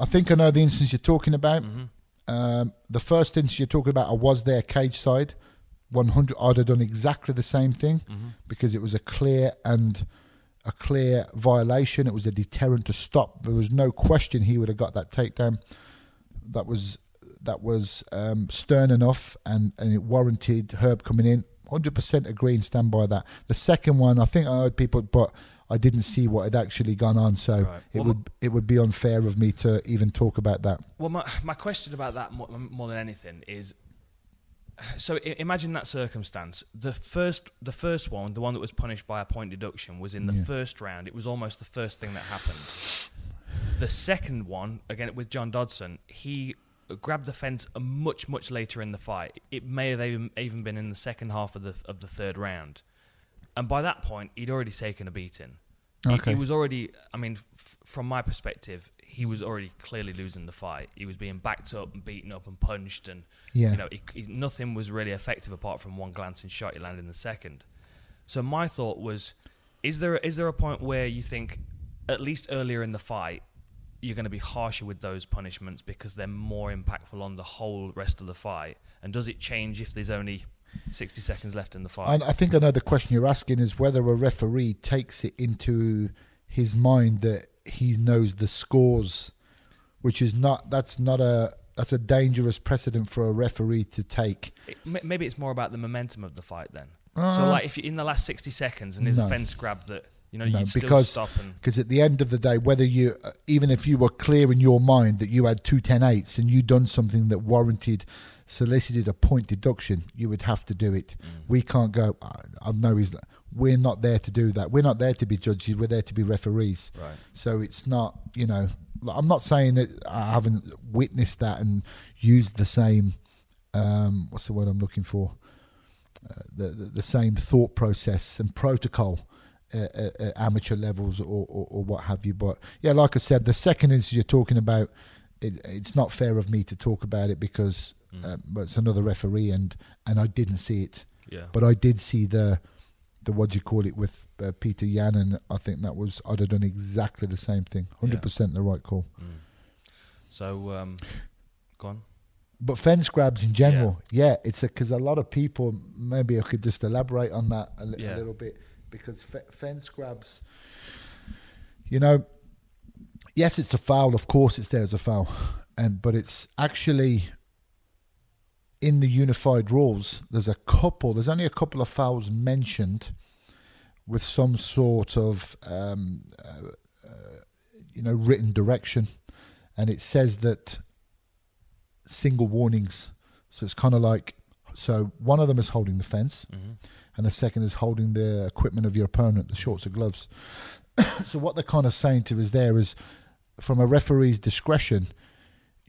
I think I know the instance you're talking about. Mm-hmm. Um, the first instance you're talking about, I was there cage side. 100. I'd have done exactly the same thing Mm-hmm. because it was a clear and a clear violation. It was a deterrent to stop. There was no question he would have got that takedown. That was that was um, stern enough, and and it warranted Herb coming in. 100% agree and stand by that. The second one, I think I heard people, but I didn't see what had actually gone on, so Right. it Well, would it would be unfair of me to even talk about that. Well, my, my question about that more, more than anything is so imagine that circumstance. The first, the first one, the one that was punished by a point deduction, was in the Yeah. first round. It was almost the first thing that happened. The second one, again with John Dodson, he grabbed the fence much much later in the fight. It may have even, even been in the second half of the of the third round, and by that point, he'd already taken a beating. He- He, was already. I mean, f- from my perspective, he was already clearly losing the fight. He was being backed up and beaten up and punched, and Yeah. you know, he, he, nothing was really effective apart from one glancing shot he landed in the second. So my thought was, is there is there a point where you think, at least earlier in the fight, you're going to be harsher with those punishments because they're more impactful on the whole rest of the fight? And does it change if there's only 60 seconds left in the fight? And I think another question you're asking is whether a referee takes it into his mind that he knows the scores, which is not that's not a that's a dangerous precedent for a referee to take. It, maybe it's more about the momentum of the fight then. so Uh, like if you're in the last 60 seconds and there's no. a fence grab that you know No, because- stop Because at the end of the day, whether you, even if you were clear in your mind that you had two 10 eights and you'd done something that warranted, solicited a point deduction, you would have to do it. We can't go, I, I know he's, we're not there to do that. We're not there to be judges, we're there to be referees. Right. So it's not, you know, I'm not saying that I haven't witnessed that and used the same, um, what's the word I'm looking for? Uh, the, the the same thought process and protocol at amateur levels or, or, or what have you. But yeah, like I said, the second instance you're talking about, it, it's not fair of me to talk about it because uh, but it's another referee and and I didn't see it, yeah. but I did see the the what do you call it with uh, Peter Yan, and I think that was I'd have done exactly the same thing, hundred percent the right call. So um, go on. But fence grabs in general, yeah, it's because a, lot of people. Maybe I could just elaborate on that a, li- a little bit because fe- fence grabs. You know, yes, it's a foul. Of course, it's there as a foul, and but it's actually in the unified rules. There's a couple. There's only a couple of fouls mentioned with some sort of um, uh, uh, you know written direction, and it says that single warnings. So it's kind of like so one of them is holding the fence, and the second is holding the equipment of your opponent, the shorts or gloves. so what they're kind of saying to us there is, from a referee's discretion,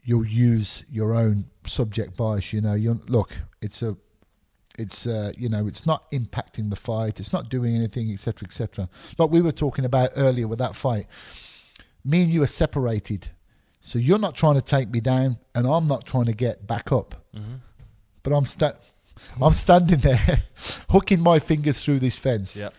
you'll use your own subject bias. You know, you look, it's a, it's uh, you know, it's not impacting the fight. It's not doing anything, etc., etc. Like we were talking about earlier with that fight. Me and you are separated, so you're not trying to take me down, and I'm not trying to get back up. But I'm sta- I'm standing there, hooking my fingers through this fence. Yeah.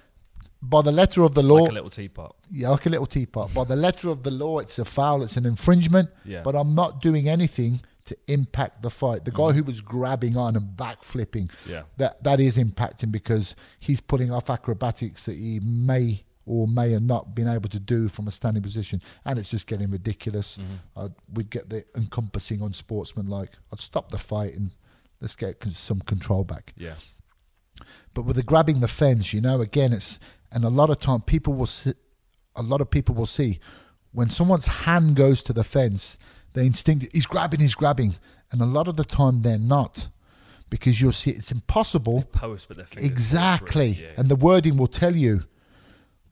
By the letter of the law, Like a little teapot. yeah, like a little teapot. By the letter of the law, it's a foul, it's an infringement. Yeah. But I'm not doing anything to impact the fight. The guy mm. who was grabbing on and backflipping, Yeah. that that is impacting because he's putting off acrobatics that he may or may have not been able to do from a standing position, and it's just getting ridiculous. Mm-hmm. I'd, we'd get the encompassing on sportsman like I'd stop the fight and let's get some control back. Yeah. But with the grabbing the fence, you know, again, it's and a lot of time people will see, a lot of people will see when someone's hand goes to the fence, they instinct he's grabbing, he's grabbing, and a lot of the time they're not because you'll see it's impossible. Post, but their fingers fall through. Exactly, Yeah. and the wording will tell you,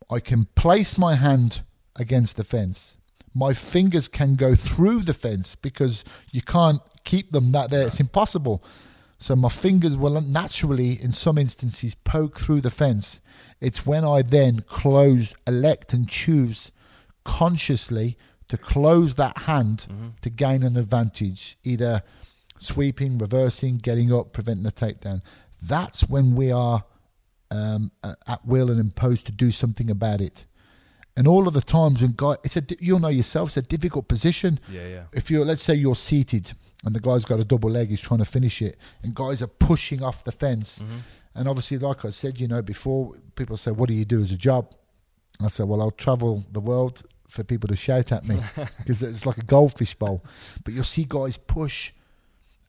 I can place my hand against the fence, my fingers can go through the fence because you can't keep them that there. It's impossible. So my fingers will naturally, in some instances, poke through the fence. It's when I then close, elect, and choose consciously to close that hand to gain an advantage, either sweeping, reversing, getting up, preventing a takedown. That's when we are um, at will and imposed to do something about it. And all of the times when guy, it's a you'll know yourself, it's a difficult position. Yeah, yeah. If you're, let's say you're seated and the guy's got a double leg, he's trying to finish it, and guys are pushing off the fence. And obviously, like I said, you know, before people say, "What do you do as a job?" I said, "Well, I'll travel the world for people to shout at me because it's like a goldfish bowl." But you'll see guys push,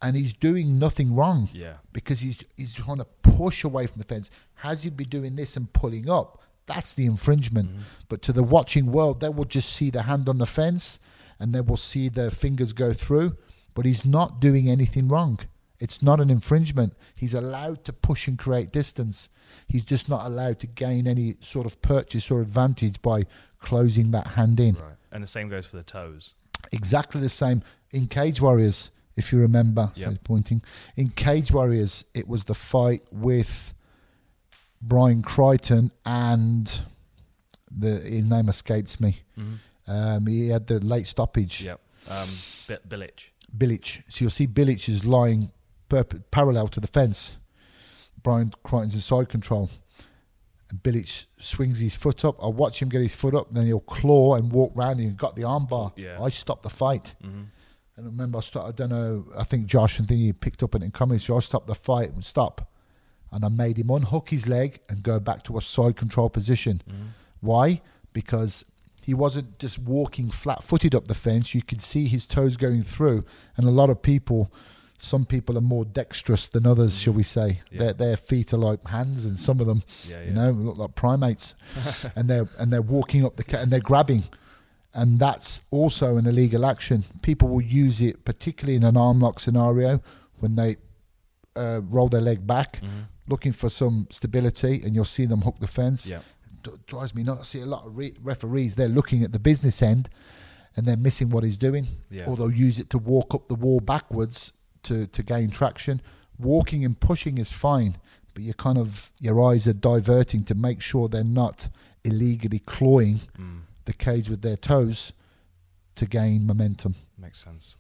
and he's doing nothing wrong Yeah. because he's he's trying to push away from the fence. Has he be doing this and pulling up? That's the infringement. Mm-hmm. But to the watching world, they will just see the hand on the fence and they will see the fingers go through. But he's not doing anything wrong. It's not an infringement. He's allowed to push and create distance. He's just not allowed to gain any sort of purchase or advantage by closing that hand in. Right. And the same goes for the toes. Exactly the same in Cage Warriors, if you remember. Yep. So pointing in Cage Warriors, it was the fight with Brian Crichton and the his name escapes me. Um, he had the late stoppage. Yep. Um, Bilic. Bilic. So you'll see Bilic is lying perp- parallel to the fence. Brian Crichton's in side control. And Bilic swings his foot up. I watch him get his foot up, then he'll claw and walk round and got the armbar. Yeah. I stopped the fight. Mm-hmm. And I remember I started, I don't know, I think Josh and Thingy picked up it in comments. So I stopped the fight and stop. And I made him unhook his leg and go back to a side control position. Why? Because he wasn't just walking flat footed up the fence. You could see his toes going through. And a lot of people, some people are more dexterous than others, shall we say. Yeah. Their, their feet are like hands, and some of them, Yeah, you yeah. know, look like primates. and they're and they're walking up the ca- and they're grabbing and that's also an illegal action. People will use it, particularly in an arm lock scenario, when they uh, roll their leg back, Mm-hmm. looking for some stability, and you'll see them hook the fence. Yeah. D- drives me nuts. I see a lot of re- referees. They're looking at the business end, and they're missing what he's doing, Yeah. or they'll use it to walk up the wall backwards to to gain traction. Walking and pushing is fine, but you kind of your eyes are diverting to make sure they're not illegally clawing Mm. the cage with their toes to gain momentum. Makes sense.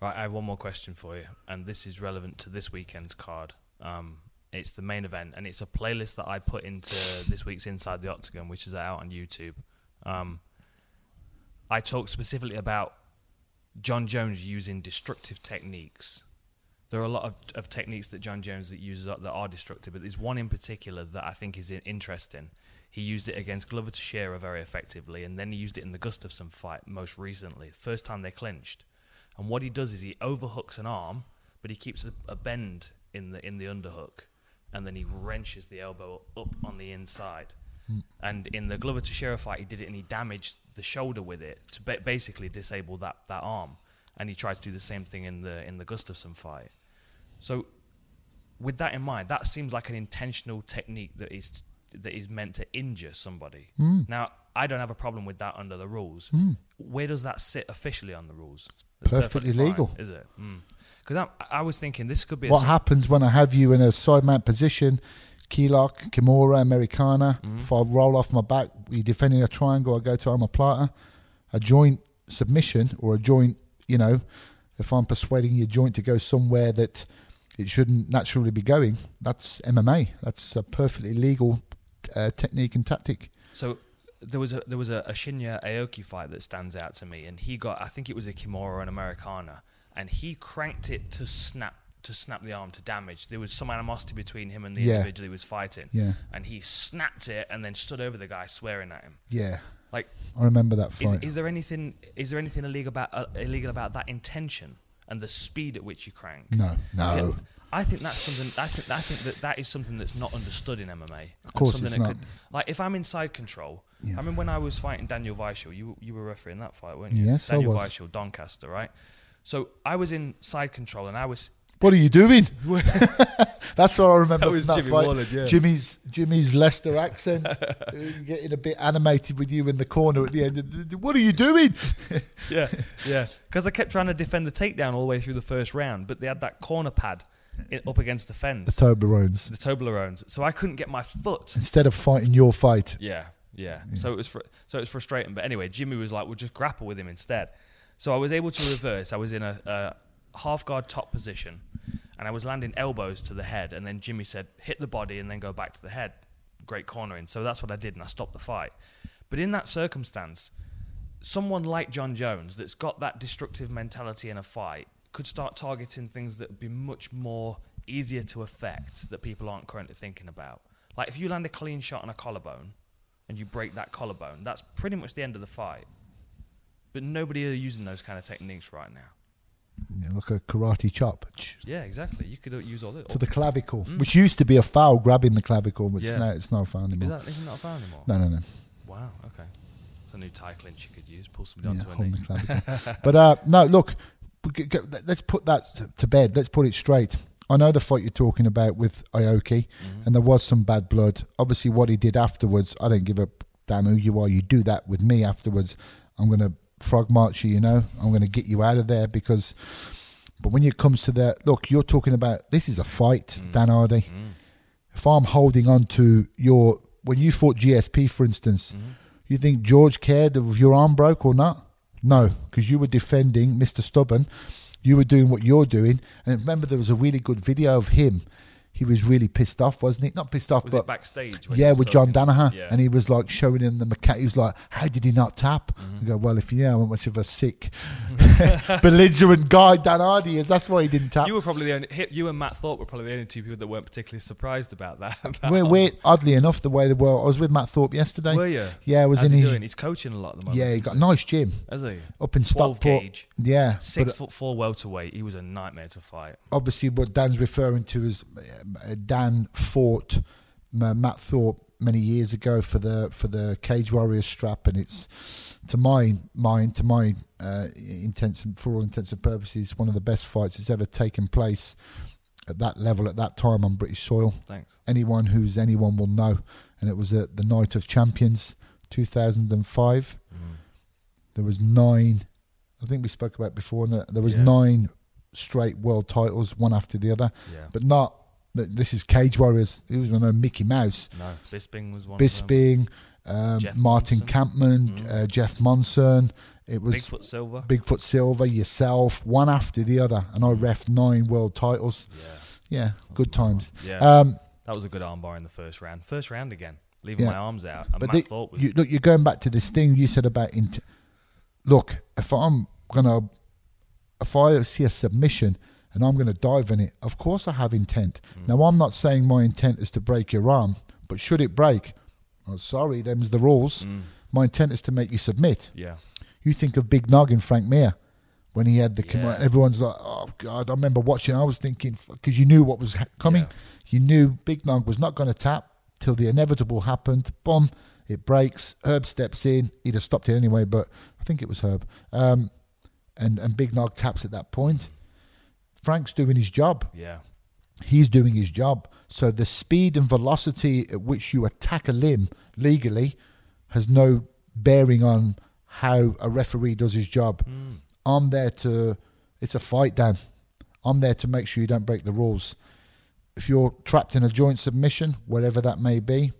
Right, I have one more question for you, and this is relevant to this weekend's card. Um, it's the main event, and it's a playlist that I put into this week's Inside the Octagon, which is out on YouTube. Um, I talk specifically about Jon Jones using destructive techniques. There are a lot of, of techniques that Jon Jones that uses that are destructive, but there's one in particular that I think is interesting. He used it against Glover Teixeira very effectively, and then he used it in the Gustafsson fight most recently, first time they clinched. And what he does is he overhooks an arm, but he keeps a, a bend in the in the underhook, and then he wrenches the elbow up on the inside. And in the Glover Teixeira fight, he did it and he damaged the shoulder with it to ba- basically disable that, that arm. And he tried to do the same thing in the in the Gustafsson fight. So, with that in mind, that seems like an intentional technique that is that is meant to injure somebody. Hmm. Now, I don't have a problem with that under the rules. Hmm. Where does that sit officially on the rules? It's perfectly fine, legal. is it? Hmm. Because I, I was thinking this could be What happens when I have you in a side mount position, key lock, Kimura, Americana? Mm-hmm. If I roll off my back, you're defending a triangle, I go to omoplata. A joint submission or a joint, you know, if I'm persuading your joint to go somewhere that it shouldn't naturally be going, that's MMA. That's a perfectly legal uh, technique and tactic. So there was a there was a, a Shinya Aoki fight that stands out to me, and he got I think it was a Kimura or an Americana, and he cranked it to snap to snap the arm to damage. There was some animosity between him and the Yeah. individual he was fighting, Yeah. and he snapped it and then stood over the guy swearing at him. Yeah. Like, I remember that fight. is there anything is there anything illegal about uh, illegal about that intention and the speed at which you crank? no, no. See, I think that's something. I think, I think that that is something that's not understood in MMA. Of course it's that not. Could, like if I'm inside control. Yeah. I mean, when I was fighting Daniel Weichel, you you were refereeing that fight, weren't you? Yes, I Daniel was. Weichel, Doncaster, right? So I was in side control, and I was What are you doing? That's what I remember That was from that Jimmy fight. Yeah. Jimmy's Jimmy's Leicester accent, uh, getting a bit animated with you in the corner at the end. of the- What are you doing? yeah, yeah. Because I kept trying to defend the takedown all the way through the first round, but they had that corner pad up against the fence. the Toblerones. the Toblerones, so I couldn't get my foot. Instead of fighting your fight, Yeah, yeah. So it was fr- so it was frustrating. But anyway, Jimmy was like, "We'll just grapple with him instead." So I was able to reverse. I was in a, a half guard top position, and I was landing elbows to the head. And then Jimmy said, "Hit the body and then go back to the head." Great cornering. So that's what I did, and I stopped the fight. But in that circumstance, someone like Jon Jones that's got that destructive mentality in a fight could start targeting things that would be much more easier to affect that people aren't currently thinking about. Like if you land a clean shot on a collarbone and you break that collarbone, that's pretty much the end of the fight. But nobody are using those kind of techniques right now. You know, like a karate chop Yeah, exactly. You could use all this. to the clavicle, which used to be a foul, grabbing the clavicle, but Mm. Yeah. now it's not foul Is anymore. that isn't that a foul anymore? no, no, no. Wow. Okay. It's a new tie clinch you could use. Pull somebody Yeah, onto a knee. the clavicle. but uh, no, look, we g- g- let's put that to bed. Let's put it straight. I know the fight you're talking about with Aoki, Mm-hmm. and there was some bad blood. Obviously, what he did afterwards, I don't give a damn who you are. You do that with me afterwards, I'm going to frog marcher, you. Know, I'm going to get you out of there because. But when it comes to that, look, you're talking about this is a fight, Mm. Dan Hardy. Mm-hmm. If I'm holding on to your when you fought GSP, for instance, Mm-hmm. you think George cared if your arm broke or not? No, because you were defending Mr. Stubborn. You were doing what you're doing. And remember, there was a really good video of him. He was really pissed off, wasn't he? Not pissed off, Was but it backstage? yeah, with John? Danaher, Yeah. and he was like showing him the mechanic. He was like, "How did he not tap?" I go, "Well, if you know how much of a sick, belligerent guy Dan Hardy is, that's why he didn't tap." You were probably the only. You and Matt Thorpe were probably the only two people that weren't particularly surprised about that. about We're, we're oddly enough the way the world. I was with Matt Thorpe yesterday. Were you? Yeah, I was How's in he his. doing? He's coaching a lot at the moment. Yeah, he got a nice gym Has he? up in 12 Stockport. gauge. Yeah, Six but foot four welterweight. He was a nightmare to fight. obviously what Dan's referring to is uh, Dan fought uh, Matt Thorpe many years ago for the for the Cage Warrior strap, and it's to my mind, to my uh, intents and for all intents and purposes, one of the best fights that's ever taken place at that level at that time on British soil. Thanks. Anyone who's anyone will know, and it was at the Night of Champions, 2005. Mm. There was nine. I think we spoke about before. And there was Yeah. nine straight world titles, one after the other Yeah. but not. This is Cage Warriors. It was no Mickey Mouse, no, Bisping was one. of them. Bisping, um, Jeff Martin Monson. Kampmann, Mm. uh, Jeff Monson. It was Bigfoot Silva. Bigfoot Silva, yourself, one after the other, and I ref nine world titles. Yeah. Yeah, good times. Yeah. Um, that was a good armbar in the first round. First round again. Leaving Yeah. my arms out. And but Matt the, Thorpe was. you, look, you're going back to this thing you said about. Int- look, if I'm gonna, if I see a submission and I'm gonna dive in it, of course I have intent. Mm. Now I'm not saying my intent is to break your arm, but should it break, oh, sorry, them's the rules. Mm. My intent is to make you submit. yeah. You think of Big Nog in Frank Mir when he had the com- Yeah. everyone's like, oh god, I remember watching. I was thinking because you knew what was coming. Yeah. You knew Big Nog was not going to tap till the inevitable happened. Boom, it breaks. Herb steps in. He'd have stopped it anyway, but I think it was Herb. Um, and and Big Nog taps at that point. Frank's doing his job Yeah. he's doing his job. So the speed and velocity at which you attack a limb legally has no bearing on how a referee does his job. I'm there to, it's a fight, Dan. I'm there to make sure you don't break the rules. If you're trapped in a joint submission, whatever that may be,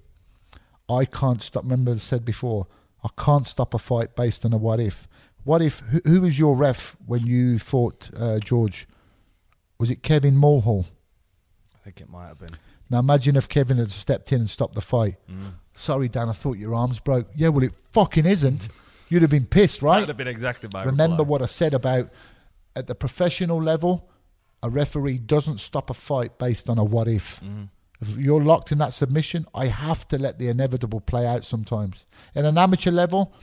I can't stop. Remember, I said before, I can't stop a fight based on a what if. What if? Who, who was your ref when you fought uh, George? Was it Kevin Mulhall? I think it might have been. Now imagine if Kevin had stepped in and stopped the fight. Mm. Sorry, Dan, I thought your arms broke. Yeah, well, it fucking isn't. You'd have been pissed, right? would have been exactly my Remember reply. what I said about at the professional level, a referee doesn't stop a fight based on a what if. Mm. If you're locked in that submission, I have to let the inevitable play out sometimes. At an amateur level,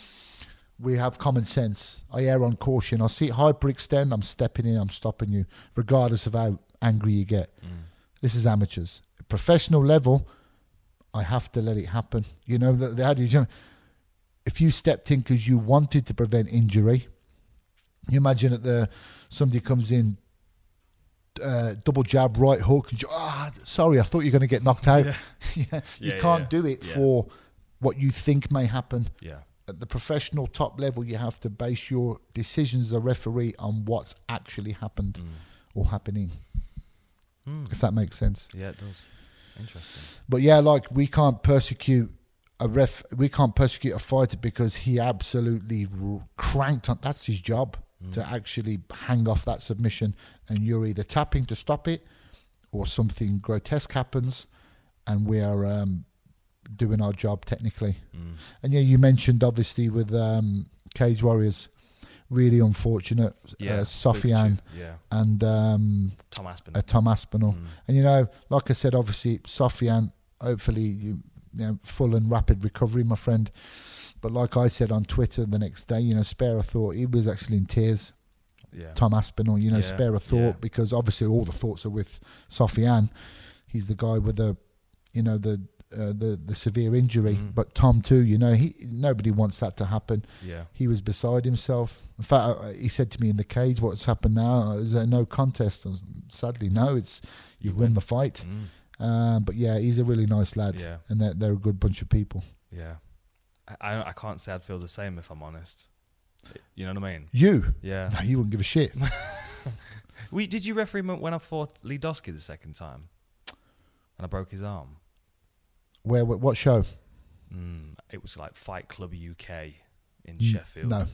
we have common sense. I err on caution. I see it hyperextend, I'm stepping in, I'm stopping you, regardless of how angry you get. This is amateurs. At professional level, I have to let it happen. You know, the, adage, you if you stepped in because you wanted to prevent injury, you imagine that the somebody comes in uh, double jab, right hook. And you- Ah, sorry, I thought you were going to get knocked out. Yeah. Yeah. You Yeah, can't do it for what you think may happen. Yeah. At the professional top level, you have to base your decisions as a referee on what's actually happened Mm. or happening, Mm. if that makes sense. Yeah, it does. Interesting. But yeah, like we can't persecute a ref. We can't persecute a fighter because he absolutely cranked on. That's his job to actually hang off that submission, and you're either tapping to stop it, or something grotesque happens, and we are um, doing our job technically. Mm. And yeah, you mentioned obviously with um, Cage Warriors, really unfortunate. Yeah. uh, Sofian Yeah. and um, Tom Aspen. uh, Tom Aspinall. Mm. And you know, like I said, obviously Sofian, hopefully you, you know, full and rapid recovery, my friend. But like I said on Twitter the next day, you know, spare a thought. He was actually in tears. Yeah. Tom Aspinall, you know, Yeah, spare a thought yeah. because obviously all the thoughts are with Sofian. He's the guy with the, you know, the uh, the the severe injury. Mhm. But Tom too, you know, he nobody wants that to happen. Yeah. He was beside himself. In fact, uh, he said to me in the cage, "What's happened now? Is there no contest?" Sadly, no. It's you've won the fight. Mm. Um, but yeah, he's a really nice lad, Yeah. and they're, they're a good bunch of people. Yeah. I, I can't say I'd feel the same if I'm honest. You know what I mean? You, Yeah. no, you wouldn't give a shit. We did you referee when when I fought Lee Dosky the second time, and I broke his arm. Where? What, what show? Mm, it was like Fight Club UK in Mm, Sheffield. No.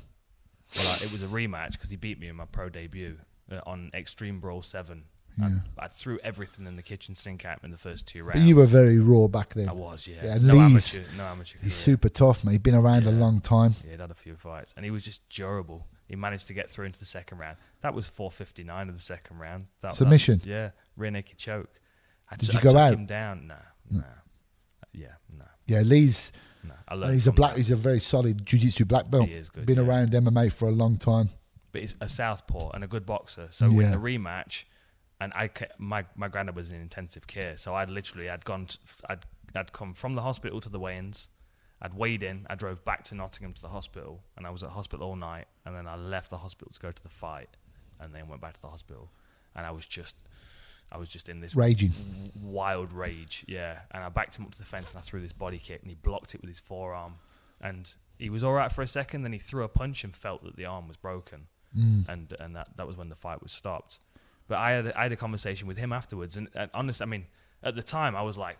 Well, like, it was a rematch because he beat me in my pro debut uh, on Extreme Brawl Seven. Yeah. I, I threw everything in the kitchen sink at him in the first two But rounds. you were very raw back then. I was, yeah. Yeah, no Lee's- amateur, no amateur. He's super tough, man. He's been around a long time. Yeah, he'd had a few fights, and he was just durable. He managed to get through into the second round. That was 4:59 of the second round. That, Submission? Yeah, rear naked choke. I Did you go took out? him down. No, no. Yeah, no, Yeah, Lee's no. I learned he's a black. that. He's a very solid jiu-jitsu black belt. He is good, Been yeah. around MMA for a long time. but he's a southpaw and a good boxer. So Yeah. in the rematch, and I my my granddad was in intensive care, so I'd literally I'd gone t- I'd I'd come from the hospital to the weigh-ins. I'd weighed in. I drove back to Nottingham to the hospital, and I was at hospital all night. And then I left the hospital to go to the fight, and then went back to the hospital. And I was just, I was just in this Raging. wild rage, yeah. And I backed him up to the fence, and I threw this body kick, and he blocked it with his forearm. And he was all right for a second. Then he threw a punch and felt that the arm was broken Mm. and and that, that was when the fight was stopped. But I had I had a conversation with him afterwards, and, and honest, I mean, at the time I was like,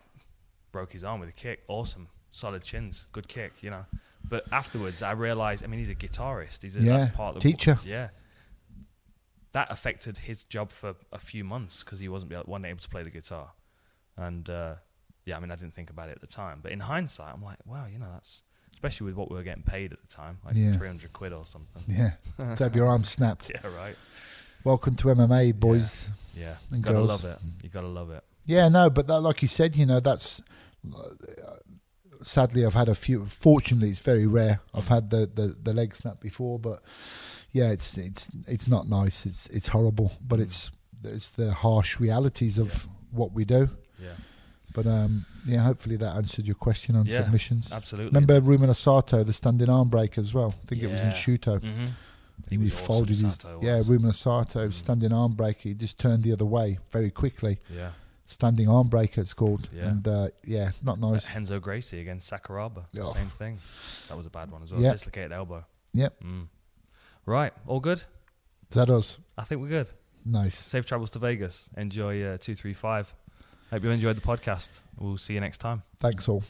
broke his arm with a kick, awesome, solid chins, good kick, you know. But afterwards, I realized, I mean, he's a guitarist. He's a Yeah, that's part of the teacher. Yeah, that affected his job for a few months because he wasn't be- wasn't able to play the guitar, and uh, yeah, I mean, I didn't think about it at the time, but in hindsight, I'm like, wow, you know, that's especially with what we were getting paid at the time, like Yeah. 300 quid or something. Yeah, to have your arm snapped. Yeah, right. Welcome to MMA, boys. Yeah, And you gotta girls. love it. You gotta love it. Yeah, no, but that, like you said, you know, that's uh, sadly I've had a few. Fortunately, it's very rare. I've had the, the, the leg snap before, but yeah, it's it's it's not nice. It's it's horrible, but it's it's the harsh realities of what we do. Yeah, But um, yeah, hopefully that answered your question on Yeah, submissions. absolutely. Remember Ruben Asato, the standing arm breaker as well. I think it was in Yeah. Shooto. hmm He, was folded awesome, his Sato yeah was. Ruben Asato Mm. standing arm breaker. He just turned the other way very quickly. Yeah. Standing arm breaker, it's called. Yeah. And uh, yeah, not Uh, nice. Renzo Gracie against Sakuraba. Oh. Same thing. That was a bad one as well. Yeah. Dislocated elbow. Yep, Mm. Right. All good. that us. I think we're good. Nice. Safe travels to Vegas. Enjoy uh, two three five. Hope you enjoyed the podcast. We'll see you next time. Thanks all.